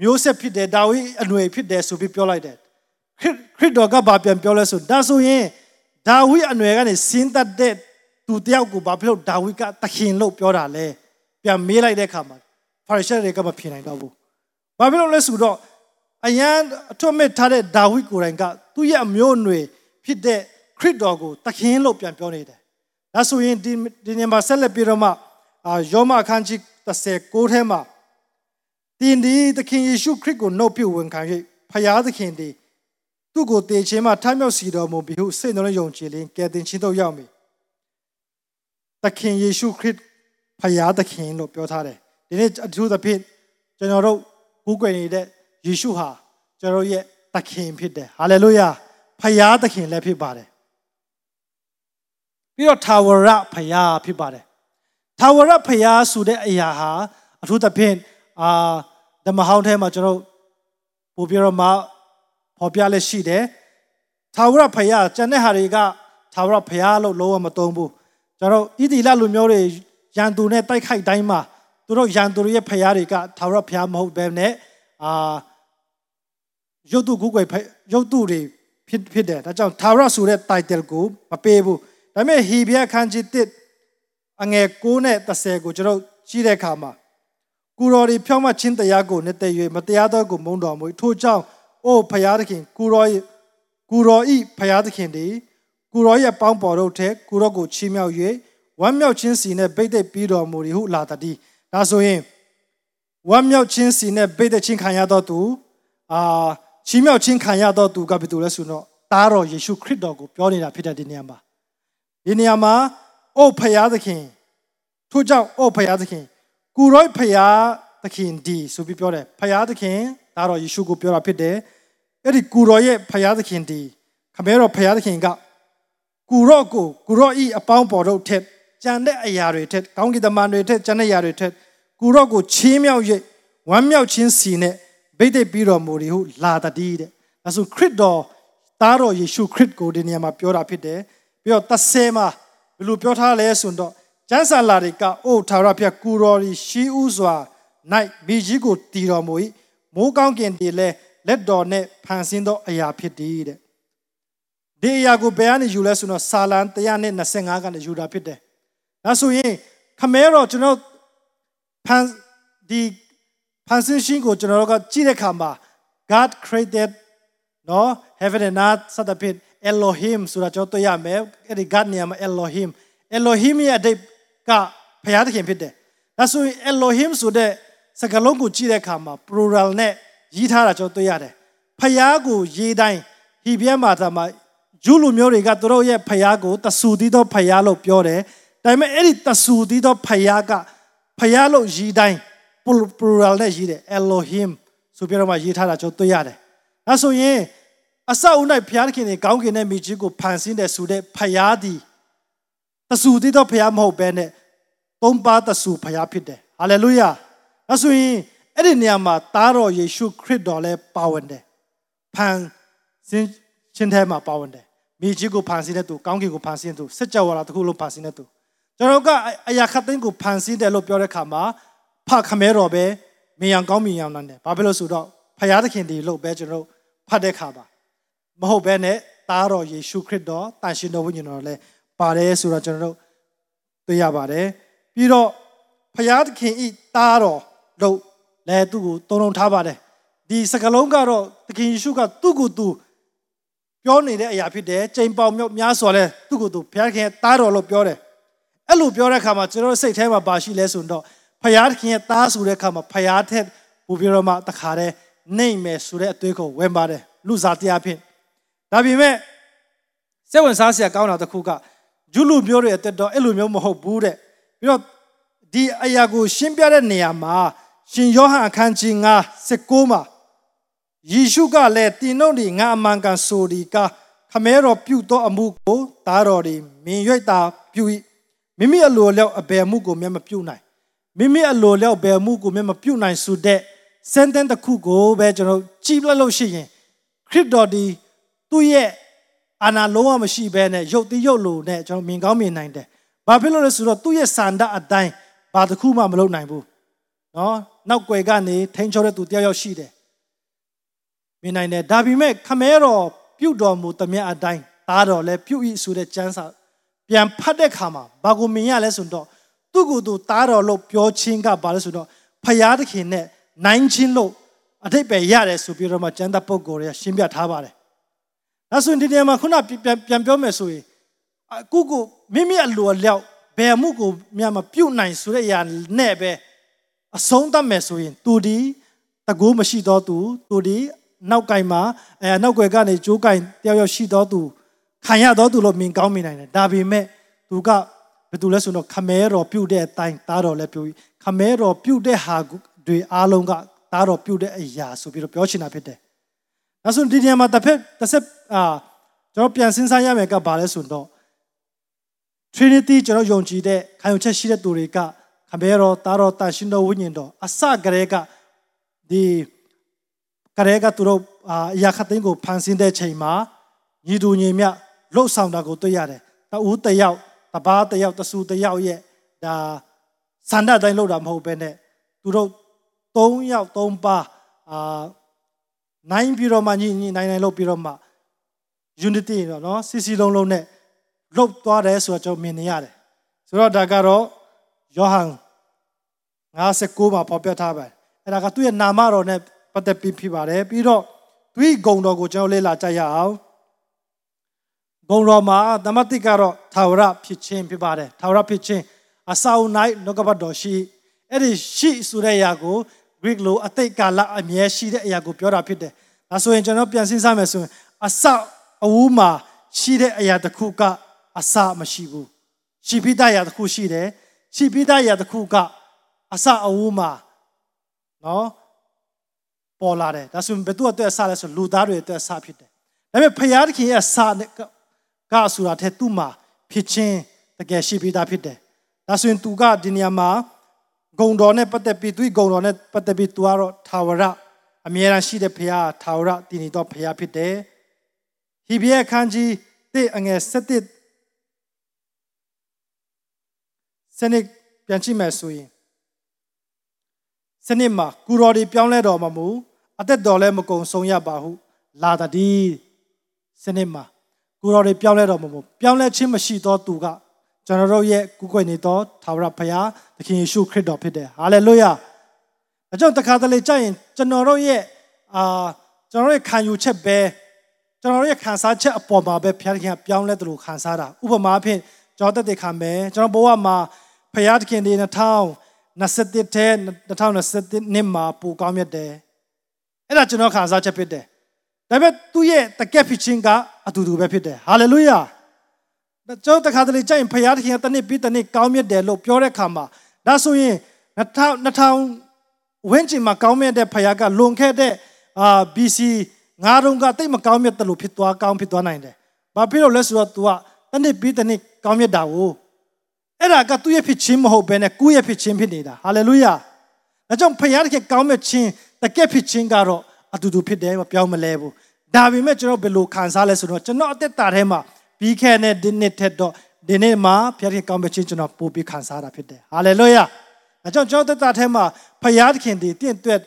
မျိုးဆက်ဖြစ်တယ်ဒါဝိအနွယ်ဖြစ်တယ်ဆိုပြီးပြောလိုက်တယ်ခရစ်တော်ကဘာပြန်ပြောလဲဆိုဒါဆိုရင်ဒါဝိအနွယ်ကနေစင်းသက်တဲ့သူတယောက်ကိုဘာဖြစ်လို့ဒါဝိကသခင်လို့ပြောတာလဲပြန်မေးလိုက်တဲ့အခါမှာဖာရိရှဲတွေကမဖြေနိုင်တော့ဘူးဘာဖြစ်လို့လဲဆိုတော့အရန်အထွတ်မဲ့ထားတဲ့ဒါဝိကိုယ်တိုင်ကသူ့ရဲ့အမျိုးအနွယ်ဖြစ်တဲ့ခရစ်တော်ကိုသခင်လို့ပြန်ပြောနေတယ် ဒါဆိုရင်ဒီဒီနေမှာဆက်လက်ပြီးတော့မှအာယောမအခန်းကြီး36ထဲမှာတင်ဒီသခင်ယေရှုခရစ်ကိုနှုတ်ပြဝန်ခံ၍ဖယားသခင်ဒီသူ့ကိုတည်ခြင်းမှထားမြောက်စီတော်မူပြီးဟုစိတ်နှလုံးယုံကြည်လင်ကယ်တင်ခြင်းတို့ရောက်မည်သခင်ယေရှုခရစ်ဖယားသခင်လို့ပြောထားတယ်ဒီနေ့အထူးသဖြင့်ကျွန်တော်တို့ကူးကွယ်နေတဲ့ယေရှုဟာကျွန်တော်ရဲ့သခင်ဖြစ်တယ်ဟာလေလုယာဖယားသခင်လည်းဖြစ်ပါတယ် ပြီးတော့ထာဝရဖယားဖြစ်ပါတယ်ထာဝရဖယားဆိုတဲ့အရာဟာအထူးသဖြင့်အာဓမ္မဟောင်းထဲမှာကျွန်တော်ပို့ပြီးတော့မှဖော်ပြလက်ရှိတယ်ထာဝရဖယားကျန်တဲ့ဟာတွေကထာဝရဖယားလို့လုံးဝမသုံးဘူးကျွန်တော်ဣတိလလူမျိုးတွေရန်သူနဲ့တိုက်ခိုက်တိုင်းမှာသူတို့ရန်သူရဲ့ဖယားတွေကထာဝရဖယားမဟုတ်ဘဲနဲ့အာရုပ်တုကုကွယ်ရုပ်တုတွေဖြစ်ဖြစ်တယ်ဒါကြောင့်ထာဝရဆိုတဲ့ title ကိုမပေးဘူး ဒါပေမဲ့ဟေဘရဲခန်းကြီး1အငယ်9နဲ့10ကိုကျွန်တော်ကြည့်တဲ့အခါမှာကိုတော်ဒီဖြောင်းမချင်းတရားကိုနဲ့တည်၍မတရားသောကိုမုန်းတော်မူထို့ကြောင့်အိုဖယားသခင်ကိုရောကိုရောဤဖယားသခင်ဒီကိုရောရဲ့ပေါင်းပေါ်တို့ထက်ကိုရောကိုချီးမြှောက်၍ဝမ်းမြောက်ခြင်းစီနဲ့ဗိတ်သက်ပြီးတော်မူသည်ဟုလာတည်းဒါဆိုရင်ဝမ်းမြောက်ခြင်းစီနဲ့ဗိတ်သက်ခြင်းခံရတော့သူအာချီးမြှောက်ခြင်းခံရတော့သူကဘယ်သူလဲဆိုတော့တားတော်ယေရှုခရစ်တော်ကိုပြောနေတာဖြစ်တဲ့ဒီနေရာမှာ ဒီနေရာမှာအိုဖယားသခင်ထို့ကြောင့်အိုဖယားသခင်ကိုရောဖယားသခင်ဒီဆိုပြီးပြောတယ်ဖယားသခင်ဒါတော့ယေရှုကိုပြောတာဖြစ်တယ်အဲ့ဒီကူတော်ရဲ့ဖယားသခင်ဒီခမဲတော်ဖယားသခင်ကကူရော့ကိုကူရော့ဤအပေါင်းပေါ်တို့ထက်ကြံတဲ့အရာတွေထက်ကောင်းကင်တမန်တွေထက်ကြံတဲ့အရာတွေထက်ကူရော့ကိုချီးမြှောက်၍ဝမ်းမြောက်ခြင်းစီနဲ့ဗိတ်သိက်ပြီးတော်မူသည်ဟုလာတည်းတဲ့အဲဆိုခရစ်တော်သားတော်ယေရှုခရစ်ကိုဒီနေရာမှာပြောတာဖြစ်တယ် ပြီးတော့သက်ဆဲမှာဘယ်လိုပြောထားလဲဆိုတော့ကျမ်းစာလာတွေကအိုထာဝရဘုရားကူတော်ရီရှိဥစွာ၌မိကြီးကိုတည်တော်မူ၏မိုးကောင်းကင်တည်လဲလက်တော်နဲ့ဖန်ဆင်းသောအရာဖြစ်တည်တဲ့ဒီအရာကိုဘယ်ကနေယူလဲဆိုတော့ဆာလံ125ကနေယူတာဖြစ်တယ်ဒါဆိုရင်ခမဲတော်ကျွန်တော်ဖန်ဒီဖန်ဆင်းရှင်ကိုကျွန်တော်တို့ကကြည့်တဲ့အခါမှာ God created နော် heaven and earth စသဖြင့် Elohim ဆိုတာကျွန်တော်တွေ့ရမယ်အဲ့ဒီ God နေရာမှာ Elohim Elohim ရဲ့အဓိပ္ပာယ်ကဘုရားသခင်ဖြစ်တယ်ဒါဆိုရင် Elohim ဆိုတဲ့စကားလုံးကိုကြည့်တဲ့အခါမှာ plural နဲ့ရေးထားတာကျွန်တော်တွေ့ရတယ်ဖယားကိုရေးတိုင်းဟိပြဲမှာသာမှာဂျူးလူမျိုးတွေကသူတို့ရဲ့ဖယားကိုတဆူသီးသောဖယားလို့ပြောတယ်ဒါပေမဲ့အဲ့ဒီတဆူသီးသောဖယားကဖယားလို့ရေးတိုင်း plural နဲ့ရေးတယ် Elohim ဆိုပြီးတော့မှရေးထားတာကျွန်တော်တွေ့ရတယ်ဒါဆိုရင် အဆောက်အဦ၌ဘုရားခင်တွေကောင်းကင်တဲ့မိကြီးကိုဖန်ဆင်းတယ်ဆိုတဲ့ဖယားသည်တဆူသီးသောဖယားမဟုတ်ဘဲနဲ့သုံးပါးတဆူဖယားဖြစ်တယ်ဟာလေလုယာဒါဆိုရင်အဲ့ဒီနေရာမှာသားတော်ယေရှုခရစ်တော်လည်းပါဝင်တယ်ဖန်ဆင်းခြင်းထဲမှာပါဝင်တယ်မိကြီးကိုဖန်ဆင်းတဲ့သူကောင်းကင်ကိုဖန်ဆင်းတဲ့သူစัจ java လာတစ်ခုလုံးဖန်ဆင်းတဲ့သူကျွန်တော်ကအရာခတ်သိန်းကိုဖန်ဆင်းတယ်လို့ပြောတဲ့အခါမှာဖခမဲတော်ပဲမြင်အောင်ကောင်းမြင်အောင်နိုင်တယ်ဘာဖြစ်လို့ဆိုတော့ဖယားသခင်ဒီလို့ပဲကျွန်တော်ဖတ်တဲ့အခါမှာ မဟုတ်ဘဲနဲ့သားတော်ယေရှုခရစ်တော်တန်ရှင်တော်ဝိညာဉ်တော်လည်းပါတယ်ဆိုတော့ကျွန်တော်တို့တွေ့ရပါတယ်ပြီးတော့ဖယားသခင်ဤသားတော်လို့လည်းသူ့ကိုတုံးလုံးထားပါတယ်ဒီစကလုံးကတော့သခင်ယေရှုကသူ့ကိုသူပြောနေတဲ့အရာဖြစ်တယ်ချိန်ပေါင်မြောက်များစွာလဲသူ့ကိုသူဘုရားခင်သားတော်လို့ပြောတယ်အဲ့လိုပြောတဲ့အခါမှာကျွန်တော်စိတ်ထဲမှာပါရှိလဲဆိုတော့ဖယားခင်ရဲ့သားဆိုတဲ့အခါမှာဖယားထက်ဘူပြီးတော့မှတခါတည်းနှိမ့်မယ်ဆိုတဲ့အသွေးကိုဝင်ပါတယ်လူစားတရားဖြင့် ဒါပေမဲ့စိတ်ဝင်စားစရာကောင်းတာတစ်ခုကဂျူလူမျိုးတွေအတက်တော့အဲ့လိုမျိုးမဟုတ်ဘူးတဲ့ပြီးတော့ဒီအရာကိုရှင်းပြတဲ့နေရာမှာရှင်ယောဟန်အခန်းကြီး9 19မှာယေရှုကလည်းတင်တို့ဒီငါအမှန်ကန်ဆိုဒီကခမဲတော်ပြုသောအမှုကိုသားတော်ဒီမြင်၍တာပြု၏မိမိအလိုလျောက်အဘယ်မှုကိုမျက်မပြုနိုင်မိမိအလိုလျောက်ဘယ်မှုကိုမျက်မပြုနိုင်ဆိုတဲ့စန်တန်တစ်ခုကိုပဲကျွန်တော်ကြည့်လိုက်လို့ရှိရင်ခရစ်တော်ဒီ သူ့ရဲ့အာနာလုံးဝမရှိဘဲနဲ့ရုပ်တိရုပ်လိုနဲ့ကျွန်တော်မြင်ကောင်းမြင်နိုင်တယ်။ဘာဖြစ်လို့လဲဆိုတော့သူ့ရဲ့စန္ဒအတိုင်းဘာတစ်ခုမှမလုပ်နိုင်ဘူး။နော်နောက်ွယ်ကနေထိန်ချောတဲ့သူတယောက်ယောက်ရှိတယ်။မြင်နိုင်တယ်ဒါပေမဲ့ခမဲတော်ပြုတ်တော်မူသမျှအတိုင်းသားတော်လည်းပြုတ်ဤဆိုတဲ့ကျမ်းစာပြန်ဖတ်တဲ့ခါမှာဘာကိုမြင်ရလဲဆိုတော့သူ့ကိုယ်သူသားတော်လို့ပြောချင်းကဘာလဲဆိုတော့ဖယားသခင်နဲ့နိုင်ချင်းလို့အထိပ္ပယ်ရတယ်ဆိုပြီးတော့မှကျမ်းသပုဂ္ဂိုလ်တွေကရှင်းပြထားပါတယ်။ ဒါဆိုရင်ဒီနေရာမှာခုနပြန်ပြန်ပြောမယ်ဆိုရင်အခုကိုမိမိအလိုအလျောက်ဘယ်မှုကိုမြတ်မပြုတ်နိုင်ဆိုတဲ့အရာနဲ့ပဲအဆုံးသတ်မယ်ဆိုရင်သူဒီတကူမရှိတော့သူသူဒီနောက်ကင်မှာအဲနောက်ွယ်ကနေကြိုးကင်တယောက်ယောက်ရှိတော့သူခံရတော့သူလို့မြင်ကောင်းမြင်နိုင်တယ်ဒါပေမဲ့သူကဘယ်သူလဲဆိုတော့ခမဲတော်ပြုတ်တဲ့အတိုင်းသားတော်လည်းပြုတ်ခမဲတော်ပြုတ်တဲ့ဟာတွေအားလုံးကသားတော်ပြုတ်တဲ့အရာဆိုပြီးတော့ပြောချင်တာဖြစ်တယ်။ ဒါဆိုဒီနေရာမှာတစ်ဖက်တစ်ဆက်အာကျွန်တော်ပြန်စဉ်းစားရမယ်ကဘာလဲဆိုတော့ Trinity ကျွန်တော်ယုံကြည်တဲ့ခံယူချက်ရှိတဲ့သူတွေကခမဲတော်သားတော်တန်ရှင်တော်ဝိညာဉ်တော်အစကတည်းကဒီကလေးကသူတို့အာအရာခတ်သိန်းကိုဖန်ဆင်းတဲ့ချိန်မှာညီတူညီမျှလှုပ်ဆောင်တာကိုတွေ့ရတယ်။တဦးတယောက်တပားတယောက်တဆူတယောက်ရဲ့ဒါစန္ဒတိုင်းလှုပ်တာမဟုတ်ဘဲနဲ့သူတို့3ယောက်3ပါးအာ နိုင်ပြီးတော့မှညီညီနိုင်နိုင်လုပ်ပြီးတော့မှ unity တော့နော်စီစီလုံးလုံးနဲ့လုတ်သွားတယ်ဆိုတော့ကျွန်တော်မြင်နေရတယ်ဆိုတော့ဒါကတော့ယောဟန်59မှာပေါ်ပြထားပါတယ်အဲ့ဒါကသူ့ရဲ့နာမတော်နဲ့ပတ်သက်ပြီးဖြစ်ပါတယ်ပြီးတော့သူ့ဂုဏ်တော်ကိုကျွန်တော်လေ့လာကြရအောင်ဂုဏ်တော်မှာသမတိကတော့သာဝရဖြစ်ခြင်းဖြစ်ပါတယ်သာဝရဖြစ်ခြင်းအစာအုပ်၌နှုတ်ကပတ်တော်ရှိအဲ့ဒီရှိဆိုတဲ့အရာကို Greek လိုအတိတ်ကာလအမြဲရှိတဲ့အရာကိုပြောတာဖြစ်တယ်ဒါဆိုရင်ကျွန်တော်ပြန်စဉ်းစားမယ်ဆိုရင်အစအဝူးမှာရှိတဲ့အရာတစ်ခုကအစမရှိဘူးရှိပြီးသားအရာတစ်ခုရှိတယ်ရှိပြီးသားအရာတစ်ခုကအစအဝူးမှာနော်ပေါ်လာတယ်ဒါဆိုရင်ဘယ်သူအတွက်အစလဲဆိုလူသားတွေအတွက်အစဖြစ်တယ်ဒါပေမဲ့ဖယားသခင်ရဲ့အစနဲ့ကဆိုတာတဲ့သူ့မှာဖြစ်ချင်းတကယ်ရှိပြီးသားဖြစ်တယ်ဒါဆိုရင်သူကဒီနေရာမှာ ဂုံတော်နဲ့ပတ်သက်ပြီးသူ့ဂုံတော်နဲ့ပတ်သက်ပြီးသူကတော့ထာဝရအမြဲတမ်းရှိတဲ့ဖယားထာဝရတည်နေတော့ဖယားဖြစ်တယ်ဟိဘရဲခန်းကြီးတစ်အငယ်7စနစ်ပြန်ကြည့်မယ်ဆိုရင်စနစ်မှာကုတော်တွေပြောင်းလဲတော်မှာမူအသက်တော်လည်းမကုံဆုံးရပါဟု လာတည်းစနစ်မှာကုတော်တွေပြောင်းလဲတော်မှာမူပြောင်းလဲခြင်းမရှိသောသူက ကျွန်တော်တို့ရဲ့ကုကွယ်နေသောသာဝရဘုရားသခင်ယေရှုခရစ်တော်ဖြစ်တယ်ဟာလေလုယာအကြောင်းတခါတလေကြရင်ကျွန်တော်တို့ရဲ့အာကျွန်တော်တို့ရဲ့ခံယူချက်ပဲကျွန်တော်ရဲ့ခံစားချက်အပေါ်မှာပဲဘုရားသခင်ကပြောင်းလဲတယ်လို့ခံစားတာဥပမာအဖြစ်ကျွန်တော်တက်တဲ့ခံမယ်ကျွန်တော်ဘဝမှာဘုရားသခင်ဒီ2021ထဲ2021နှစ်မှာပူကောင်းမြတ်တယ်အဲ့ဒါကျွန်တော်ခံစားချက်ဖြစ်တယ်ဒါပေမဲ့သူ့ရဲ့တကက်ဖြစ်ခြင်းကအတူတူပဲဖြစ်တယ်ဟာလေလုယာ ကျွန်တော်တခါတလေကြိုင်ဘုရားသခင်ကတနစ်ပြီးတနစ်ကောင်းမြတ်တယ်လို့ပြောတဲ့အခါမှာဒါဆိုရင်2000 2000ဝင်းကျင်မှာကောင်းမြတ်တဲ့ဘုရားကလွန်ခဲ့တဲ့အာ BC ငါတို့ကတိတ်မကောင်းမြတ်တယ်လို့ဖြစ်သွားကောင်းဖြစ်သွားနိုင်တယ်။ဘာဖြစ်လို့လဲဆိုတော့ तू ကတနစ်ပြီးတနစ်ကောင်းမြတ်တာကိုအဲ့ဒါကသူ့ရဲ့ဖြစ်ခြင်းမဟုတ်ဘဲနဲ့ကိုယ့်ရဲ့ဖြစ်ခြင်းဖြစ်နေတာဟာလေလုယာ။ဒါကြောင့်ဖခင်တကယ်ကောင်းမြတ်ခြင်းတကယ်ဖြစ်ခြင်းကတော့အတူတူဖြစ်တယ်မပြောင်းမလဲဘူး။ဒါပေမဲ့ကျွန်တော်ဘယ်လိုခံစားလဲဆိုတော့ကျွန်တော်အသက်တာထဲမှာ ပြီးခဲ့တဲ့ဒီနှစ်ထက်တော့ဒီနေ့မှာဖခင်ကောင်းမြတ်ခြင်းကျွန်တော်ပို့ပြီးခံစားတာဖြစ်တယ်။ဟာလေလုယာ။ဒါကြောင့်ကျွန်တော်သက်တာထဲမှာဖခင်တည်တင့်တွက်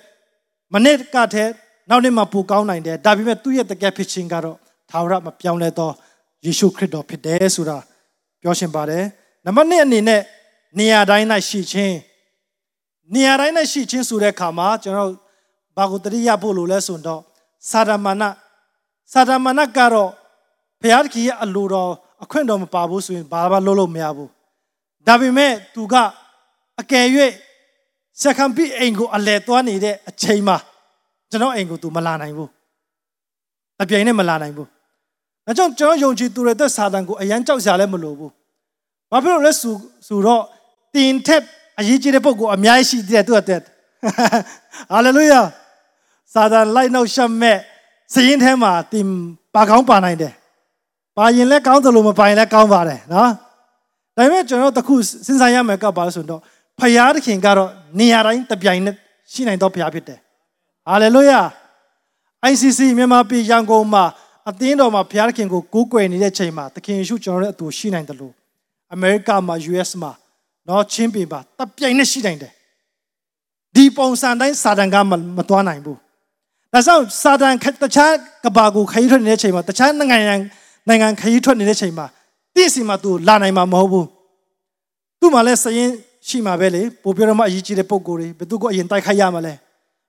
မနစ်ကတည်းနောက်နေ့မှာပိုကောင်းနိုင်တယ်ဒါပေမဲ့သူ့ရဲ့တကယ်ဖြစ်ခြင်းကတော့သာဝရမပြောင်းလဲသောယေရှုခရစ်တော်ဖြစ်တယ်ဆိုတာပြောရှင်ပါတယ်နံပါတ်1အနေနဲ့နေရာတိုင်း၌ရှိခြင်းနေရာတိုင်း၌ရှိခြင်းဆိုတဲ့အခါမှာကျွန်တော်ဘာကိုတတိယဖို့လို့လဲဆိုတော့စာရမဏစာရမဏကတော့ ဘုရားခင်ရဲ့အလိုတော်အခွင့်တော်မပါဘူးဆိုရင်ဘာမှလုပ်လို့မရဘူးဒါပေမဲ့သူကအကယ်၍စက္ကန့်ပြအိမ်ကိုအလဲသွားနေတဲ့အချိန်မှာကျွန်တော်အိမ်ကို तू မလာနိုင်ဘူးအပြိုင်နဲ့မလာနိုင်ဘူးဒါကြောင့်ကျွန်တော်ယုံကြည်သူတွေတဲ့စာတန်ကိုအရန်ကြောက်စရာလည်းမလိုဘူးဘာဖြစ်လို့လဲဆိုဆိုတော့တင်ထက်အရေးကြီးတဲ့ပုဂ္ဂိုလ်အများကြီးရှိသေးတယ်သူ့အသက်ဟာလေလုယာစာတန်လိုက်နောက်ရှက်မဲ့စရင်ထဲမှာတင်ပါကောင်းပါနိုင်တယ် ပါရင်လည်းကောင်းတယ်လို့မပါရင်လည်းကောင်းပါတယ်နော်ဒါပေမဲ့ကျွန်တော်တခုစဉ်းစားရမယ်ကပါလို့ဆိုတော့ဖယားသခင်ကတော့နေရာတိုင်းတပြိုင်နဲ့ရှိနိုင်တော့ဖယားဖြစ်တယ်ဟာလေလုယာ ICC မြန်မာပြည်ရန်ကုန်မှာအသင်းတော်မှာဘုရားခင်ကိုကိုးကွယ်နေတဲ့ချိန်မှာသခင်ယေရှုကျွန်တော်ရဲ့အတူရှိနိုင်တယ်လို့အမေရိကမှာ US မှာတော့ချင်းပြည်မှာတပြိုင်နဲ့ရှိနိုင်တယ်ဒီပုံစံတိုင်းစာတန်ကမသွားနိုင်ဘူးဒါကြောင့်စာတန်တခြားကဘာကိုခရီးထွက်နေတဲ့ချိန်မှာတခြားနိုင်ငံ နိုင်ငံခရီးထွက်နေတဲ့ချိန်မှာတိစီမှာသူလာနိုင်မှာမဟုတ်ဘူးသူ့မှာလည်းစရင်ရှိမှာပဲလေပို့ပြတော့မှအရေးကြီးတဲ့ပုံကိုယ်တွေဘယ်သူကအရင်တိုက်ခိုက်ရမှာလဲ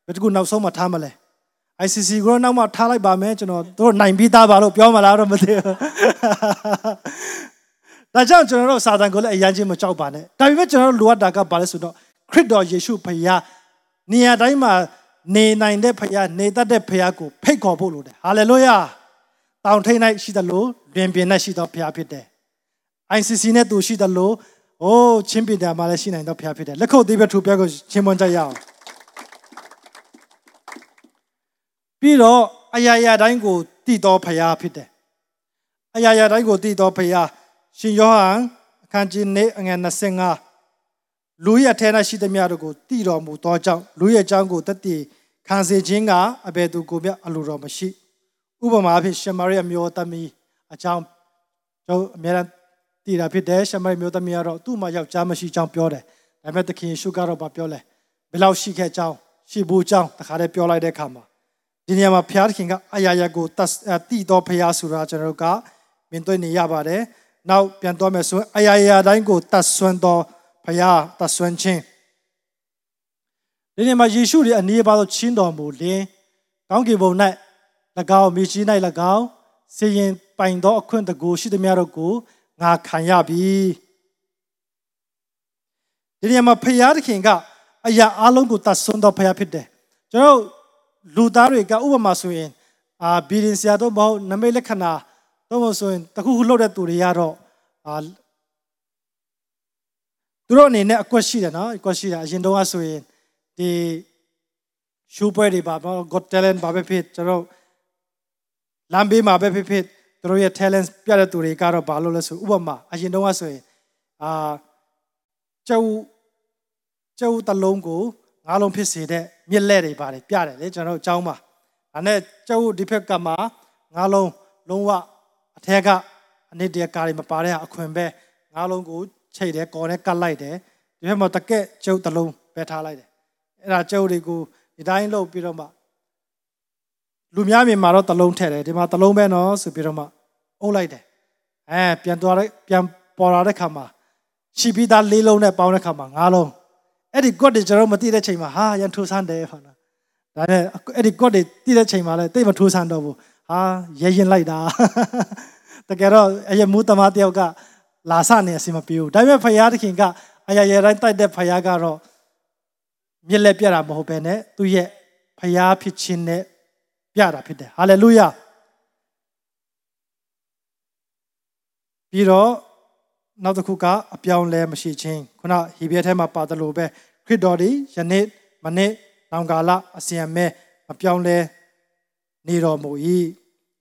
ဘယ်သူကနောက်ဆုံးမှထားမလဲ ICC ကိုနောက်မှထားလိုက်ပါမယ်ကျွန်တော်တို့နိုင်ပြီးသားပါလို့ပြောမှလားတော့မသိဘူးဒါကြောင့်ကျွန်တော်တို့စာတန်ကိုလည်းအရင်ချင်းမကြောက်ပါနဲ့ဒါပေမဲ့ကျွန်တော်တို့လိုအပ်တာကဘာလဲဆိုတော့ခရစ်တော်ယေရှုဖခင်နေရာတိုင်းမှာနေနိုင်တဲ့ဖခင်နေတတ်တဲ့ဖခင်ကိုဖိတ်ခေါ်ဖို့လိုတယ်ဟာလေလုယာ တောင်ထိန်၌ရှိသလိုလင်ပြင်၌ရှိသောဖခင်ဖြစ်တယ် ICC နဲ့သူရှိသလိုအိုးချင်းပြည်တယ်မှာလည်းရှိနိုင်သောဖခင်ဖြစ်တယ်လက်ခုပ်သေးပဲထူပြကိုချင်းမွန်ကြရအောင်ပြီးတော့အရာရာတိုင်းကိုတည်တော်ဖရာဖြစ်တယ်အရာရာတိုင်းကိုတည်တော်ဖရာရှင်ယောဟန်အခန်းကြီး9အငယ်25လူရဲ့အထဲ၌ရှိသမျှတို့ကိုတည်တော်မူသောကြောင့်လူရဲ့အကြောင်းကိုတတိခံစေခြင်းကအဘယ်သူကိုမျှအလိုတော်မရှိ ဥပမာအဖြစ်ရှမာရိအမျိုးသမီးအကြောင်းကျွန်တော်အများအားတည်တာဖြစ်တယ်ရှမာရိမျိုးသမီးကတော့သူ့မှာယောက်ျားမရှိကြောင်းပြောတယ်ဒါပေမဲ့သခင်ယေရှုကတော့ဗာပြောလဲဘယ်လောက်ရှိခဲ့ကြောင်းရှိဘူးကြောင်းတခါတည်းပြောလိုက်တဲ့အခါမှာဒီနေရာမှာဘုရားခင်ကအရာရာကိုတည်တော်ဘုရားဆိုတာကျွန်တော်တို့ကမြင်တွေ့နေရပါတယ်။နောက်ပြန်တော့မယ်ဆိုအရာရာတိုင်းကိုတတ်ဆွမ်းတော်ဘုရားတတ်ဆွမ်းခြင်းဒီနေရာမှာယေရှုရဲ့အနည်းပါသောချင်းတော်မူလင်ကောင်းကင်ဘုံ၌၎ င်းမြေကြီး၌၎င်းစေရင်ပိုင်သောအခွင့်တကူရှိသမျှတို့ကိုငါခံရပြီဒီနေရာမှာဘုရားသခင်ကအရာအလုံးကိုတတ်ဆွမ်းတော်ဘုရားဖြစ်တယ်ကျွန်တော်လူသားတွေကဥပမာဆိုရင်အာဘီရင်ဆရာတို့မဟုတ်နမိတ်လက္ခဏာတော့မဆိုရင်တခုခုလှုပ်တဲ့သူတွေကတော့အာသူတို့အနေနဲ့အကွက်ရှိတယ်နော်အကွက်ရှိတာအရင်တုန်းကဆိုရင်ဒီရှူပွဲတွေပါတော့ got talent ပါပဲဖြစ်ကျွန်တော် လမ်းဘေးမှာပဲဖြစ်ဖြစ်သူတို့ရဲ့ talent ပြတဲ့သူတွေကတော့ဘာလို့လဲဆိုဥပမာအရင်တုန်းကဆိုရင်အာကျုပ်ကျုပ်တလုံးကိုငါးလုံးဖြစ်စေတဲ့မြက်လက်တွေပါတယ်ပြတယ်လေကျွန်တော်တို့အကြောင်းပါဒါနဲ့ကျုပ်ဒီဘက်ကမှာငါးလုံးလုံးဝအထက်ကအနစ်တရကားတွေမပါတဲ့အခွင်ပဲငါးလုံးကိုချိတ်တယ်ကော်နဲ့ကတ်လိုက်တယ်ဒီဘက်မှာတကက်ကျုပ်တလုံးပဲထားလိုက်တယ်အဲ့ဒါကျုပ်တွေကိုဒီတိုင်းလုပ်ပြီးတော့မှ လူများမြင်မှာတော့တလုံးထည့်တယ်ဒီမှာတလုံးပဲနော်ဆိုပြီးတော့မှအုပ်လိုက်တယ်အဲပြန်သွားပြန်ပေါ်လာတဲ့ခါမှာရှိပြီးသားလေးလုံးနဲ့ပေါင်းတဲ့ခါမှာငါးလုံးအဲ့ဒီ God တွေကျွန်တော်မသိတဲ့ချိန်မှာဟာရန်ထိုးဆန်းတယ်ဟာနော်ဒါနဲ့အဲ့ဒီ God တွေသိတဲ့ချိန်မှာလည်းတိတ်မထိုးဆန်းတော့ဘူးဟာရဲရင်လိုက်တာတကယ်တော့အရမူးသမားတယောက်ကလာစနေအစီမပြေဘူးဒါပေမဲ့ဖယားသခင်ကအရာရတိုင်းတိုက်တဲ့ဖယားကတော့မြစ်လက်ပြတာမဟုတ်ဘဲနဲ့သူ့ရဲ့ဖယားဖြစ်ခြင်းနဲ့ ပြတာဖြစ်တယ်ဟာလေလုယာပြီးတော့နောက်တစ်ခုကအပြောင်းလဲမရှိခြင်းခုနဟေဘရဲထဲမှာပါတယ်လို့ပဲခရစ်တော်ဒီယနေ့မနေ့နောင်ကာလအစဉ်အမဲမပြောင်းလဲနေတော်မူ၏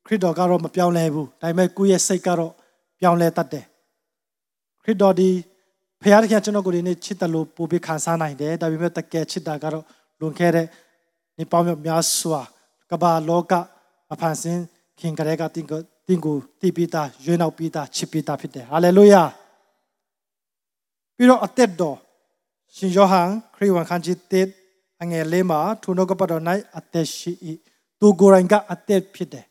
ခရစ်တော်ကတော့မပြောင်းလဲဘူးဒါပေမဲ့ကိုယ့်ရဲ့စိတ်ကတော့ပြောင်းလဲတတ်တယ်ခရစ်တော်ဒီဖခင်ကကျွန်တော်ကိုဒီနေ့ချစ်တယ်လို့ပို့ပြီးခံစားနိုင်တယ်ဒါပေမဲ့တကယ်ချစ်တာကတော့လွန်ခဲ့တဲ့နေပေါင်းများစွာ ကဘာလောကမဖန်ဆင်းခင်ကလေးကတင်ကိုတင်ကိုတည်ပြီးသားရွေးနောက်ပြီးသားချစ်ပြီးသားဖြစ်တယ်ဟာလေလုယာပြီးတော့အသက်တော်ရှင်ယောဟန်ခရစ်ဝင်ခန်းကြီးတစ်အငယ်လေးမှာထိုနောကပတော်၌အသက်ရှိ၏သူကိုယ်တိုင်ကအသက်ဖြစ်တယ်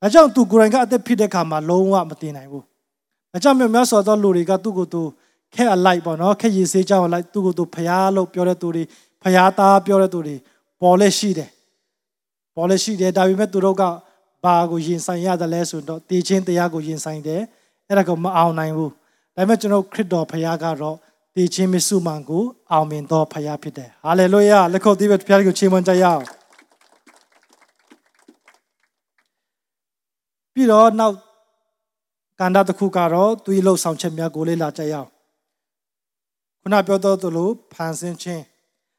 ဒါကြောင့်သူကိုယ်တိုင်ကအသက်ဖြစ်တဲ့ခါမှာလုံးဝမတင်နိုင်ဘူးဒါကြောင့်မြတ်မြတ်စွာသောလူတွေကသူ့ကိုယ်သူခက်အလိုက်ပေါ့နော်ခက်ရည်စေးကြောင်းလိုက်သူ့ကိုယ်သူဖျားလို့ပြောတဲ့သူတွေဖျားသားပြောတဲ့သူတွေပေါ်လက်ရှိတယ် ပေါ်လက်ရှိတယ်ဒါပေမဲ့သူတို့ကဘာကိုရင်ဆိုင်ရတယ်လဲဆိုတော့တည်ခြင်းတရားကိုရင်ဆိုင်တယ်အဲ့ဒါကိုမအောင်နိုင်ဘူးဒါပေမဲ့ကျွန်တော်ခရစ်တော်ဖခင်ကတော့တည်ခြင်းမစုမှန်ကိုအောင်မြင်တော်ဖခင်ဖြစ်တယ်ဟာလေလုယာလက်ခုပ်တီးပဲဖခင်ကိုချီးမွမ်းကြရအောင်ပြီးတော့နောက်ကန္တာတစ်ခုကတော့သူ့လှုပ်ဆောင်ချက်များကိုလေ့လာကြရအောင်ခုနပြောတော့သူလိုဖန်ဆင်းခြင်း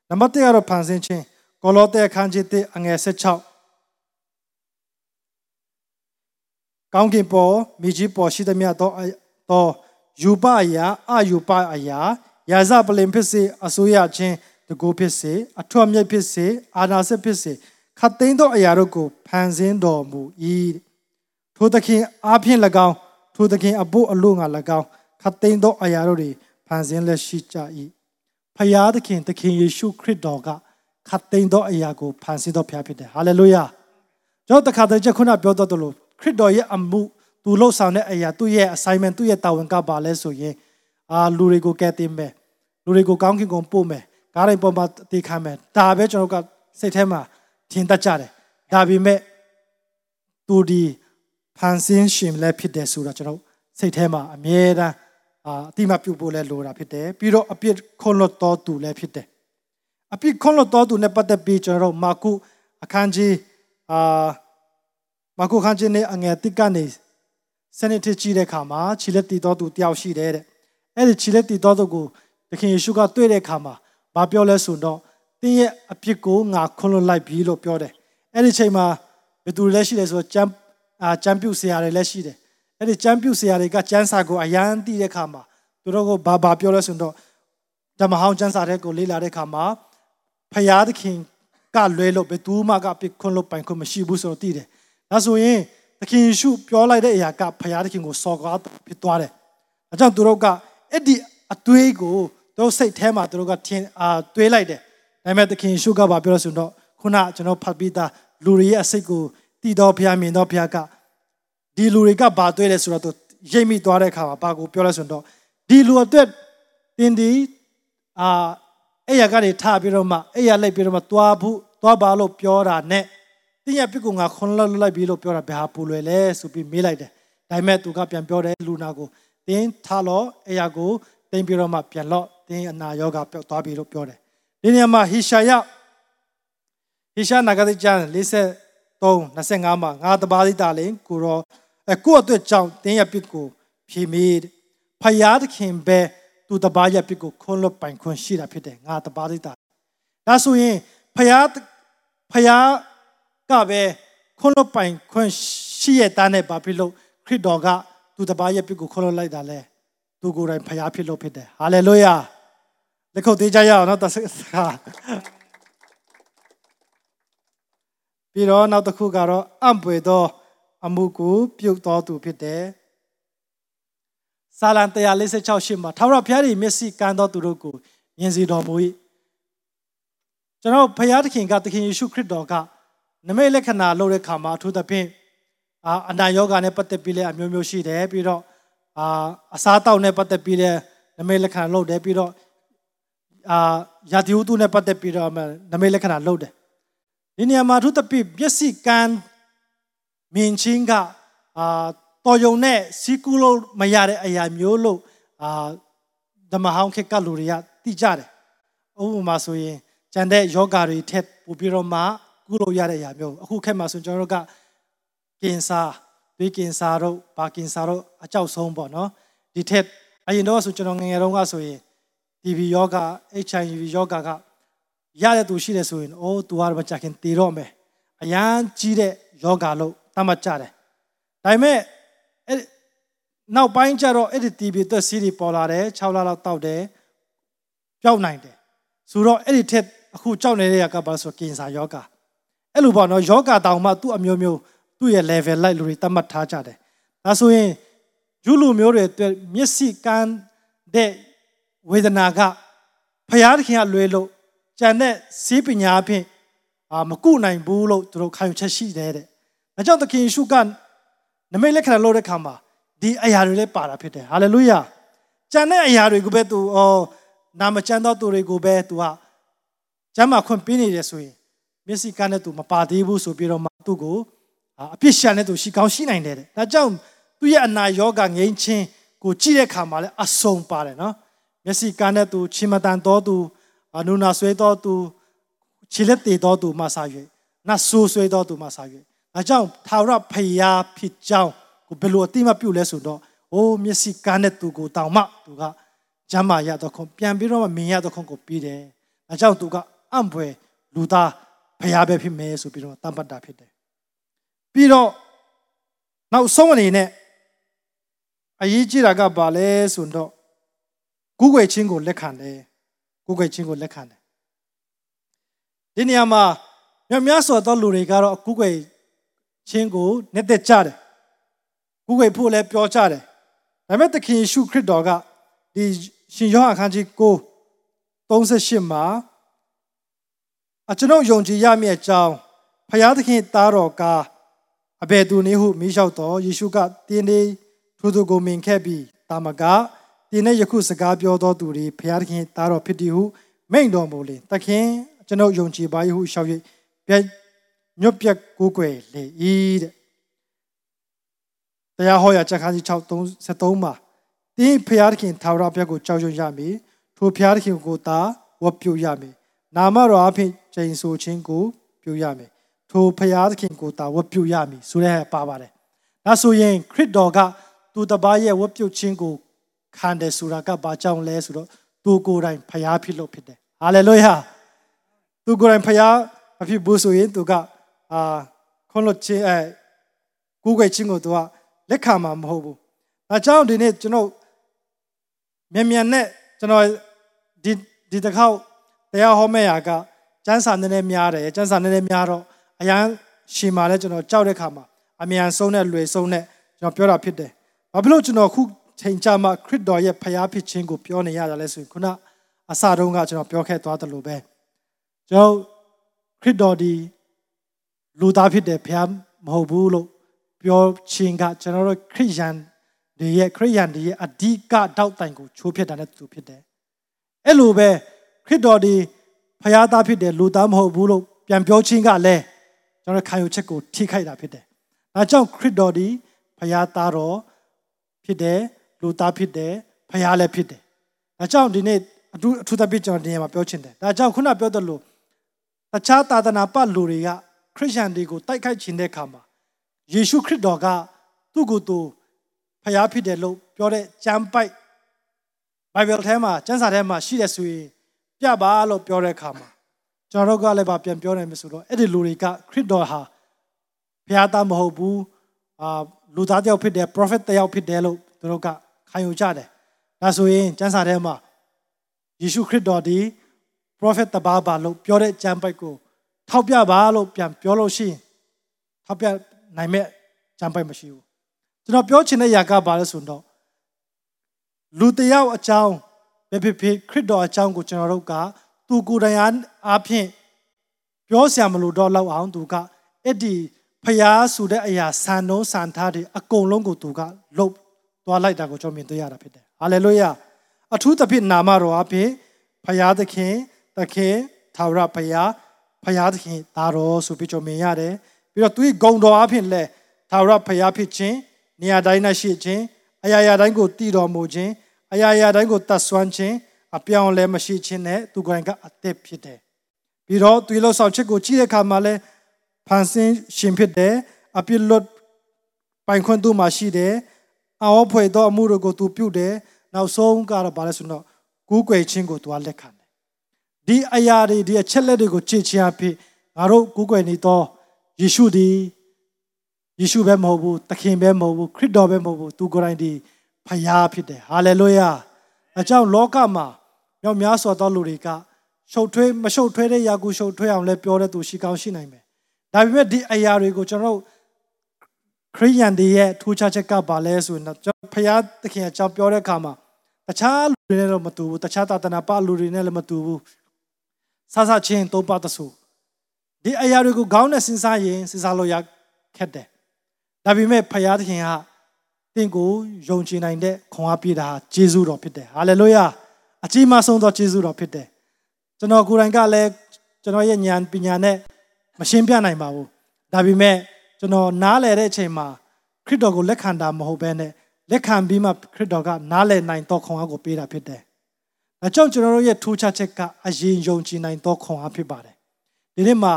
နံပါတ်1ကတော့ဖန်ဆင်းခြင်း ကောလောသဲအခန်းကြီး1အငယ်16ကောင်းကင်ပေါ်မြေကြီးပေါ်ရှိသမျှသောသောယူပအရာအယူပအရာရာဇပလင်ဖြစ်စေအစိုးရချင်းတကူဖြစ်စေအထွတ်မြတ်ဖြစ်စေအာနာစစ်ဖြစ်စေခတ်သိမ်းသောအရာတို့ကိုဖန်ဆင်းတော်မူ၏ထိုသခင်အားဖြင့်၎င်းထိုသခင်အဖို့အလို့ငါ၎င်းခတ်သိမ်းသောအရာတို့တွေဖန်ဆင်းလက်ရှိကြ၏ဖယားသခင်သခင်ယေရှုခရစ်တော်က ခတ်သိမ်းသောအရာကိုဖန်ဆင်းတော်ဖျားဖြစ်တယ်ဟာလေလုယာကျွန်တော်တခါတည်းခုနပြောတော့လို့ခရစ်တော်ရဲ့အမှုသူလှုပ်ဆောင်တဲ့အရာသူ့ရဲ့ assignment သူ့ရဲ့တာဝန်ကပါလဲဆိုရင်အာလူတွေကိုကဲတင်မယ်လူတွေကိုကောင်းကင်ကိုပို့မယ်ကားတိုင်းပေါ်မှာတည်ခံမယ်ဒါပဲကျွန်တော်ကစိတ်ထဲမှာထင်တတ်ကြတယ်ဒါပေမဲ့သူဒီဖန်ဆင်းရှင်လည်းဖြစ်တယ်ဆိုတာကျွန်တော်စိတ်ထဲမှာအမြဲတမ်းအာအတိမပြုတ်ဖို့လဲလိုတာဖြစ်တယ်ပြီးတော့အပြစ်ခွန်လွတ်တော်သူလည်းဖြစ်တယ် အပြစ်ခွန်လွတ်တော်သူနဲ့ပတ်သက်ပြီးကျွန်တော်မာကုအခန်းကြီးအာမာကုခန်းချင်းနဲ့အငယ်တိကနေစနစ်ထကြည့်တဲ့အခါမှာခြေလက်တည်တော်သူတယောက်ရှိတယ်တဲ့အဲ့ဒီခြေလက်တည်တော်သူကိုသခင်ယေရှုကတွေ့တဲ့အခါမှာဘာပြောလဲဆိုတော့တင်းရဲ့အပြစ်ကိုငါခွန်လွတ်လိုက်ပြီလို့ပြောတယ်အဲ့ဒီချိန်မှာဘယ်သူလဲရှိလဲဆိုတော့ကျမ်းအာကျမ်းပြုဆရာတွေလည်းရှိတယ်အဲ့ဒီကျမ်းပြုဆရာတွေကကျမ်းစာကိုအယံသိတဲ့အခါမှာသူတို့ကဘာဘာပြောလဲဆိုတော့ဓမ္မဟောင်းကျမ်းစာတဲ့ကိုလေ့လာတဲ့အခါမှာ ဖယားသခင်ကလွဲလို့ဘယ်သူမှကပြခွန်လို့ပိုင်ခွင့်မရှိဘူးဆိုတော့သိတယ်ဒါဆိုရင်သခင်ယေရှုပြောလိုက်တဲ့အရာကဖခင်သခင်ကိုစော်ကားဖြစ်သွားတယ်။အဲကြောင့်သူတို့ကအဲ့ဒီအသွေးကိုသူတို့စိတ်ထဲမှာသူတို့ကထင်အာတွေးလိုက်တယ်။ဒါပေမဲ့သခင်ယေရှုကဘာပြောလဲဆိုတော့ခုနကျွန်တော်ဖတ်ပြီးသားလူတွေရဲ့အစိတ်ကိုတည်တော်ဖခင်မြင်တော်ဖခင်ကဒီလူတွေကဘာတွေးလဲဆိုတော့သူရိပ်မိသွားတဲ့အခါမှာဘာကိုပြောလဲဆိုတော့ဒီလူအတွက်တင်ဒီအာ အဲ့ရကနေထားပြီးတော့မှအဲ့ရလိုက်ပြီးတော့မှသွားဖို့သွားပါလို့ပြောတာနဲ့တင်းရဲ့ပြစ်ကိုငါခွန်လောက်လိုက်ပြီလို့ပြောတာဘယ်ဟာပူလွယ်လဲဆိုပြီးမေးလိုက်တယ်ဒါပေမဲ့သူကပြန်ပြောတယ်လူနာကိုတင်းထားလို့အရာကိုတင်းပြီးတော့မှပြန်လို့တင်းအနာရောဂါပျောက်သွားပြီလို့ပြောတယ်ဒီနေရာမှာဟေရှာယဟေရှာနဂတိကျမ်း53 25မှာငါတပါးသီးတာလင်ကိုရောအကိုအတွက်ကြောင့်တင်းရဲ့ပြစ်ကိုဖြေမေးဖယားသခင်ပဲ သူတပါးရဲ့ပြစ်ကိုခွန်လွတ်ပိုင်ခွင့်ရှိတာဖြစ်တယ်ငါတပါးသီးတာဒါဆိုရင်ဖယားဖယားကပဲခွန်လွတ်ပိုင်ခွင့်ရှိရတဲ့နဲ့ဘာဖြစ်လို့ခရစ်တော်ကသူတပါးရဲ့ပြစ်ကိုခွန်လွတ်လိုက်တာလဲသူကိုယ်တိုင်ဖျားဖြစ်လို့ဖြစ်တယ်ဟာလေလုယာလက်ခုပ်သေးကြရအောင်နော်တဆာပြီးတော့နောက်တစ်ခုကတော့အံ့ပွေသောအမှုကိုပြုတ်တော်သူဖြစ်တယ် စာလံ146ရှိမှာထာဝရဘုရား၏မျက်စိကန်းတော်သူတို့ကိုမြင်စီတော်မူ၏ကျွန်တော်ဘုရားသခင်ကသခင်ယေရှုခရစ်တော်ကနမိတ်လက္ခဏာလုပ်တဲ့ခါမှာအထူးသဖြင့်အာအနာယောဂါနဲ့ပတ်သက်ပြီးလဲအမျိုးမျိုးရှိတယ်ပြီးတော့အာအစားတောက်နဲ့ပတ်သက်ပြီးလဲနမိတ်လက္ခဏာလုပ်တယ်ပြီးတော့အာယာတိဥတုနဲ့ပတ်သက်ပြီးတော့နမိတ်လက္ခဏာလုပ်တယ်ဒီနေရာမှာအထူးသဖြင့်မျက်စိကန်းမြင်ချင်းကအာ တော်ယုံနဲ့စီးကူးလို့မရတဲ့အရာမျိုးလို့အာဓမ္မဟောင်းခေတ်ကလူတွေကသိကြတယ်ဥပမာဆိုရင်ကျန်တဲ့ယောဂါတွေထက်ပိုပြီးတော့မှကုလို့ရတဲ့အရာမျိုးအခုခေတ်မှာဆိုကျွန်တော်တို့ကကင်ဆာသွေးကင်ဆာတို့ဘာကင်ဆာတို့အကြောက်ဆုံးပေါ့နော်ဒီထက်အရင်တော့ဆိုကျွန်တော်ငငယ်တုန်းကဆိုရင် TB ယောဂ HIV ယောဂကရတဲ့သူရှိတယ်ဆိုရင်အိုး तू ကတော့မကြခင်တည်တော့မယ်အရန်ကြီးတဲ့ယောဂလို့သတ်မှတ်ကြတယ်ဒါပေမဲ့ အဲ့နောက်ပိုင်းကျတော့အဲ့ဒီ TB သက်စီးတွေပေါ်လာတယ်6လလောက်တောက်တယ်ပျောက်နိုင်တယ်ဆိုတော့အဲ့ဒီထက်အခုကြောက်နေတဲ့ကဘာဆိုကင်ဆာယောဂအဲ့လိုပေါ့နော်ယောဂတောင်မှသူ့အမျိုးမျိုးသူ့ရဲ့ level လိုက်လူတွေသတ်မှတ်ထားကြတယ်ဒါဆိုရင်ယူလူမျိုးတွေအတွက်မျက်စိကန်းတဲ့ဝေဒနာကဖယားသခင်ကလွယ်လို့ကြံတဲ့စေးပညာအဖြစ်အာမကုနိုင်ဘူးလို့သူတို့ခံယူချက်ရှိတယ်တဲ့။ဒါကြောင့်သခင်ယေရှုက နမိတ်လက္ခဏာလို့တဲ့ခါမှာဒီအရာတွေလည်းပါတာဖြစ်တယ်။ဟာလေလုယာ။ကြံတဲ့အရာတွေကိုပဲသူအော်နာမကျမ်းသောသူတွေကိုပဲသူကကျမ်းမာခွင့်ပေးနေတယ်ဆိုရင်မျက်စိကန်းနဲ့သူမပါသေးဘူးဆိုပြီးတော့မှသူ့ကိုအပြစ်ရှာနဲ့သူရှိကောင်းရှိနိုင်တယ်တဲ့။ဒါကြောင့်သူ့ရဲ့အနာရောဂါငြိမ်းချင်းကိုကြည့်တဲ့အခါမှာလည်းအဆုံပါတယ်နော်မျက်စိကန်းတဲ့သူချီမတန်တော်သူအနုနာဆွေးတော်သူခြေလက်တည်တော်သူမှစာ၍နတ်ဆိုးဆွေးတော်သူမှစာ၍ အဲကြောင့်ထာဝရဖယားဖြစ်ကြောင်းကိုဘယ်လိုအတိမပြုလဲဆိုတော့အိုးမျက်စိကန်းတဲ့သူကိုတောင်မှသူကကျမ်းမာရတော့ခွန်ပြန်ပြီးတော့မှမြင်ရတော့ခွန်ကိုပြီးတယ်အဲကြောင့်သူကအံ့ဖွယ်လူသားဖယားပဲဖြစ်မယ်ဆိုပြီးတော့တမ္ပတ်တာဖြစ်တယ်ပြီးတော့နောက်ဆုံးအနေနဲ့အရေးကြီးတာကဘာလဲဆိုတော့ကူးကွယ်ခြင်းကိုလက်ခံတယ်ကူးကွယ်ခြင်းကိုလက်ခံတယ်ဒီနေရာမှာမြတ်များစွာသောလူတွေကတော့ကူးကွယ် ခြင်းကိုနှစ်သက်ကြတယ်ကူးကွယ်ဖို့လည်းပြောကြတယ်ဒါပေမဲ့သခင်ယေရှုခရစ်တော်ကဒီရှင်ယောဟန်အခန်းကြီး9 38မှာအကျွန်ုပ်ယုံကြည်ရမည့်အကြောင်းဖယားသခင်သားတော်ကအဘယ်သူနည်းဟုမိလျှောက်တော်ယေရှုကတင်းနေထိုသူကိုမြင်ခဲ့ပြီးတာမကတင်းနဲ့ယခုစကားပြောတော်သူတွေဖယားသခင်သားတော်ဖြစ်သည်ဟုမိန့်တော်မူလေသခင်ကျွန်ုပ်ယုံကြည်ပါ၏ဟုရှောက်၍ပြ ညွတ်ပြက်ကိုးကွယ်လေ၏တဲ့တရားဟောရာချက်ခန်းကြီး633မှာတင်းဖယားသခင်သာဝရဘက်ကိုကြောက်ရွံ့ရမည်ထိုဖယားသခင်ကိုသာဝတ်ပြုရမည်နာမတော်အဖင်ကျိန်ဆိုခြင်းကိုပြုရမည်ထိုဖယားသခင်ကိုသာဝတ်ပြုရမည်ဆိုတဲ့ပါပါတယ်ဒါဆိုရင်ခရစ်တော်ကသူတပားရဲ့ဝတ်ပြုခြင်းကိုခံတယ်ဆိုတာကဘာကြောင့်လဲဆိုတော့သူကိုယ်တိုင်ဖယားဖြစ်လို့ဖြစ်တယ်ဟာလေလုယာသူကိုယ်တိုင်ဖယားမဖြစ်ဘူးဆိုရင်သူက အာခွန်လို့ချင်းအဲကိုယ်ွယ်ချင်းကိုသူကလက်ခံမှာမဟုတ်ဘူးအဲကြောင့်ဒီနေ့ကျွန်တော်မြန်မြန်နဲ့ကျွန်တော်ဒီဒီတစ်ခေါက်တရားဟောမဲ့ရာကကျမ်းစာနည်းနည်းများတယ်ကျမ်းစာနည်းနည်းများတော့အရန်ရှည်မာလဲကျွန်တော်ကြောက်တဲ့ခါမှာအမြန်ဆုံးနဲ့လွယ်ဆုံးနဲ့ကျွန်တော်ပြောတာဖြစ်တယ်ဘာဖြစ်လို့ကျွန်တော်ခုချိန်ကြမှာခရစ်တော်ရဲ့ဖျားဖြစ်ခြင်းကိုပြောနေရတာလဲဆိုရင်ခုနအစတုန်းကကျွန်တော်ပြောခဲ့သွားတယ်လို့ပဲကျွန်တော်ခရစ်တော်ဒီ လူသားဖြစ်တဲ့ဖျားမဟုတ်ဘူးလို့ပြောခြင်းကကျွန်တော်တို့ခရစ်ယာန်တွေရဲ့ခရစ်ယာန်တွေရဲ့အဓိကတောက်တိုင်ကိုချိုးဖြစ်တာနဲ့သူဖြစ်တယ်အဲ့လိုပဲခရစ်တော်ဒီဖျားသားဖြစ်တယ်လူသားမဟုတ်ဘူးလို့ပြန်ပြောခြင်းကလည်းကျွန်တော်ခံယူချက်ကိုထိခိုက်တာဖြစ်တယ်။ဒါကြောင့်ခရစ်တော်ဒီဖျားသားတော်ဖြစ်တယ်လူသားဖြစ်တယ်ဖျားလည်းဖြစ်တယ်။ဒါကြောင့်ဒီနေ့အထူးအထူးသဖြင့်ကျွန်တော်ဒီနေရာမှာပြောချင်တယ်။ဒါကြောင့်ခုနပြောသလိုတခြားသာသနာပတ်လူတွေက ခရစ်ယာန်တွေကိုတိုက်ခိုက်ခြင်းတဲ့အခါမှာယေရှုခရစ်တော်ကသူ့ကိုယ်သူဖျားဖြစ်တယ်လို့ပြောတဲ့ကျမ်းပိုက်ဘိုင်ဘယ်ထဲမှာကျမ်းစာထဲမှာရှိတယ်ဆိုရင်ပြပါလို့ပြောတဲ့အခါမှာကျွန်တော်တို့ကလည်းဗာပြန်ပြောနိုင်မယ်ဆိုတော့အဲ့ဒီလူတွေကခရစ်တော်ဟာဘုရားသားမဟုတ်ဘူးအာလူသားတယောက်ဖြစ်တယ် prophet တယောက်ဖြစ်တယ်လို့သူတို့ကခံယူကြတယ်ဒါဆိုရင်ကျမ်းစာထဲမှာယေရှုခရစ်တော်ဒီ prophet တပါးပါလို့ပြောတဲ့ကျမ်းပိုက်ကို ထောက်ပြပါလို့ပြန်ပြောလို့ရှိရင်ထောက်ပြနိုင်မဲ့ကျမ်းပိုက်မရှိဘူးကျွန်တော်ပြောချင်တဲ့ຢာကဘာလဲဆိုတော့လူတယောက်အကြောင်းပဲဖြစ်ဖြစ်ခရစ်တော်အကြောင်းကိုကျွန်တော်တို့ကသူကိုယ်တိုင်အားဖြင့်ပြောစရာမလိုတော့လောက်အောင်သူကအဲ့ဒီဖျားဆိုတဲ့အရာဆန်တော့ဆန်ထားတဲ့အကုန်လုံးကိုသူကလှုပ်သွားလိုက်တာကိုကျွန်တော်မြင်တွေ့ရတာဖြစ်တယ်ဟာလေလုယာအထူးသဖြင့်နာမတော်အဖြစ်ဖျားသခင်သခင်သာဝရဖျား ဖျားသခင်သားတော်ဆိုပြီးကျွန်တော်မြင်ရတယ်ပြီးတော့သူ့ဂုံတော်အဖြစ်လဲသာဝရဖျားဖြစ်ခြင်းနေရာတိုင်း၌ရှိခြင်းအရာရာတိုင်းကိုတည်တော်မူခြင်းအရာရာတိုင်းကိုတတ်ဆွမ်းခြင်းအပြောင်းလဲမရှိခြင်းနဲ့သူကိုယ်တိုင်ကအသက်ဖြစ်တယ်ပြီးတော့သူလောဆောင်ချက်ကိုကြည့်တဲ့အခါမှာလဲဖန်ဆင်းရှင်ဖြစ်တယ်အပြစ်လွတ်ပိုင်ခွင့်သူမှာရှိတယ်အောဖွေသောအမှုတို့ကိုသူပြုတယ်နောက်ဆုံးကတော့ဘာလဲဆိုတော့ကူးကွယ်ခြင်းကိုသူကလက်ခံတယ် ဒီအရာတွေဒီအချက်လက်တွေကိုကြည့်ခြင်းအဖြစ်ငါတို့ကူးကွယ်နေသောယေရှုသည်ယေရှုပဲမဟုတ်ဘူးသခင်ပဲမဟုတ်ဘူးခရစ်တော်ပဲမဟုတ်ဘူးသူကိုယ်တိုင်ဒီဖယားဖြစ်တယ်ဟာလေလုယာအကြောင်းလောကမှာမြောက်များစွာသောလူတွေကရှုပ်ထွေးမရှုပ်ထွေးတဲ့ယာကူရှုပ်ထွေးအောင်လဲပြောတဲ့သူရှိကောင်းရှိနိုင်မယ်ဒါပေမဲ့ဒီအရာတွေကိုကျွန်တော်တို့ခရိယန်တွေရဲ့ထူးခြားချက်ကပါလဲဆိုရင်ကျွန်တော်ဖယားသခင်အကြောင်းပြောတဲ့အခါမှာတခြားလူတွေနဲ့တော့မတူဘူးတခြားသာသနာပလူတွေနဲ့လည်းမတူဘူး ဆဆချင်းသုံးပါတဆူဒီအရာတွေကိုခေါင်းနဲ့စဉ်းစားရင်စဉ်းစားလို့ရခက်တယ်ဒါပေမဲ့ဖယားသခင်ကတင့်ကိုယုံကြည်နိုင်တဲ့ခွန်အားပြတာဂျေဇုတော်ဖြစ်တယ်ဟာလေလုယာအကြီးမားဆုံးသောဂျေဇုတော်ဖြစ်တယ်ကျွန်တော်ကိုယ်တိုင်ကလည်းကျွန်တော်ရဲ့ဉာဏ်ပညာနဲ့မရှင်းပြနိုင်ပါဘူးဒါပေမဲ့ကျွန်တော်နားလည်တဲ့အချိန်မှာခရစ်တော်ကိုလက်ခံတာမဟုတ်ဘဲနဲ့လက်ခံပြီးမှခရစ်တော်ကနားလည်နိုင်သောခွန်အားကိုပေးတာဖြစ်တယ်။ ဒါကြောင့်ကျွန်တော်တို့ရဲ့ထူးခြားချက်ကအရင်ယုံကြည်နိုင်သောခွန်အားဖြစ်ပါတယ်။ဒီနေ့မှာ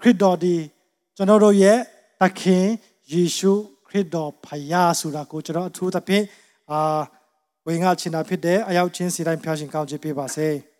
ခရစ်တော်ဒီကျွန်တော်တို့ရဲ့သခင်ယေရှုခရစ်တော်ဖယားဆိုတာကိုကျွန်တော်အထူးသဖြင့်အာဝင်ငါချင်တာဖြစ်တယ်အရောက်ချင်းစီတိုင်းဖျားရှင်ကောင်းချီးပေးပါစေ။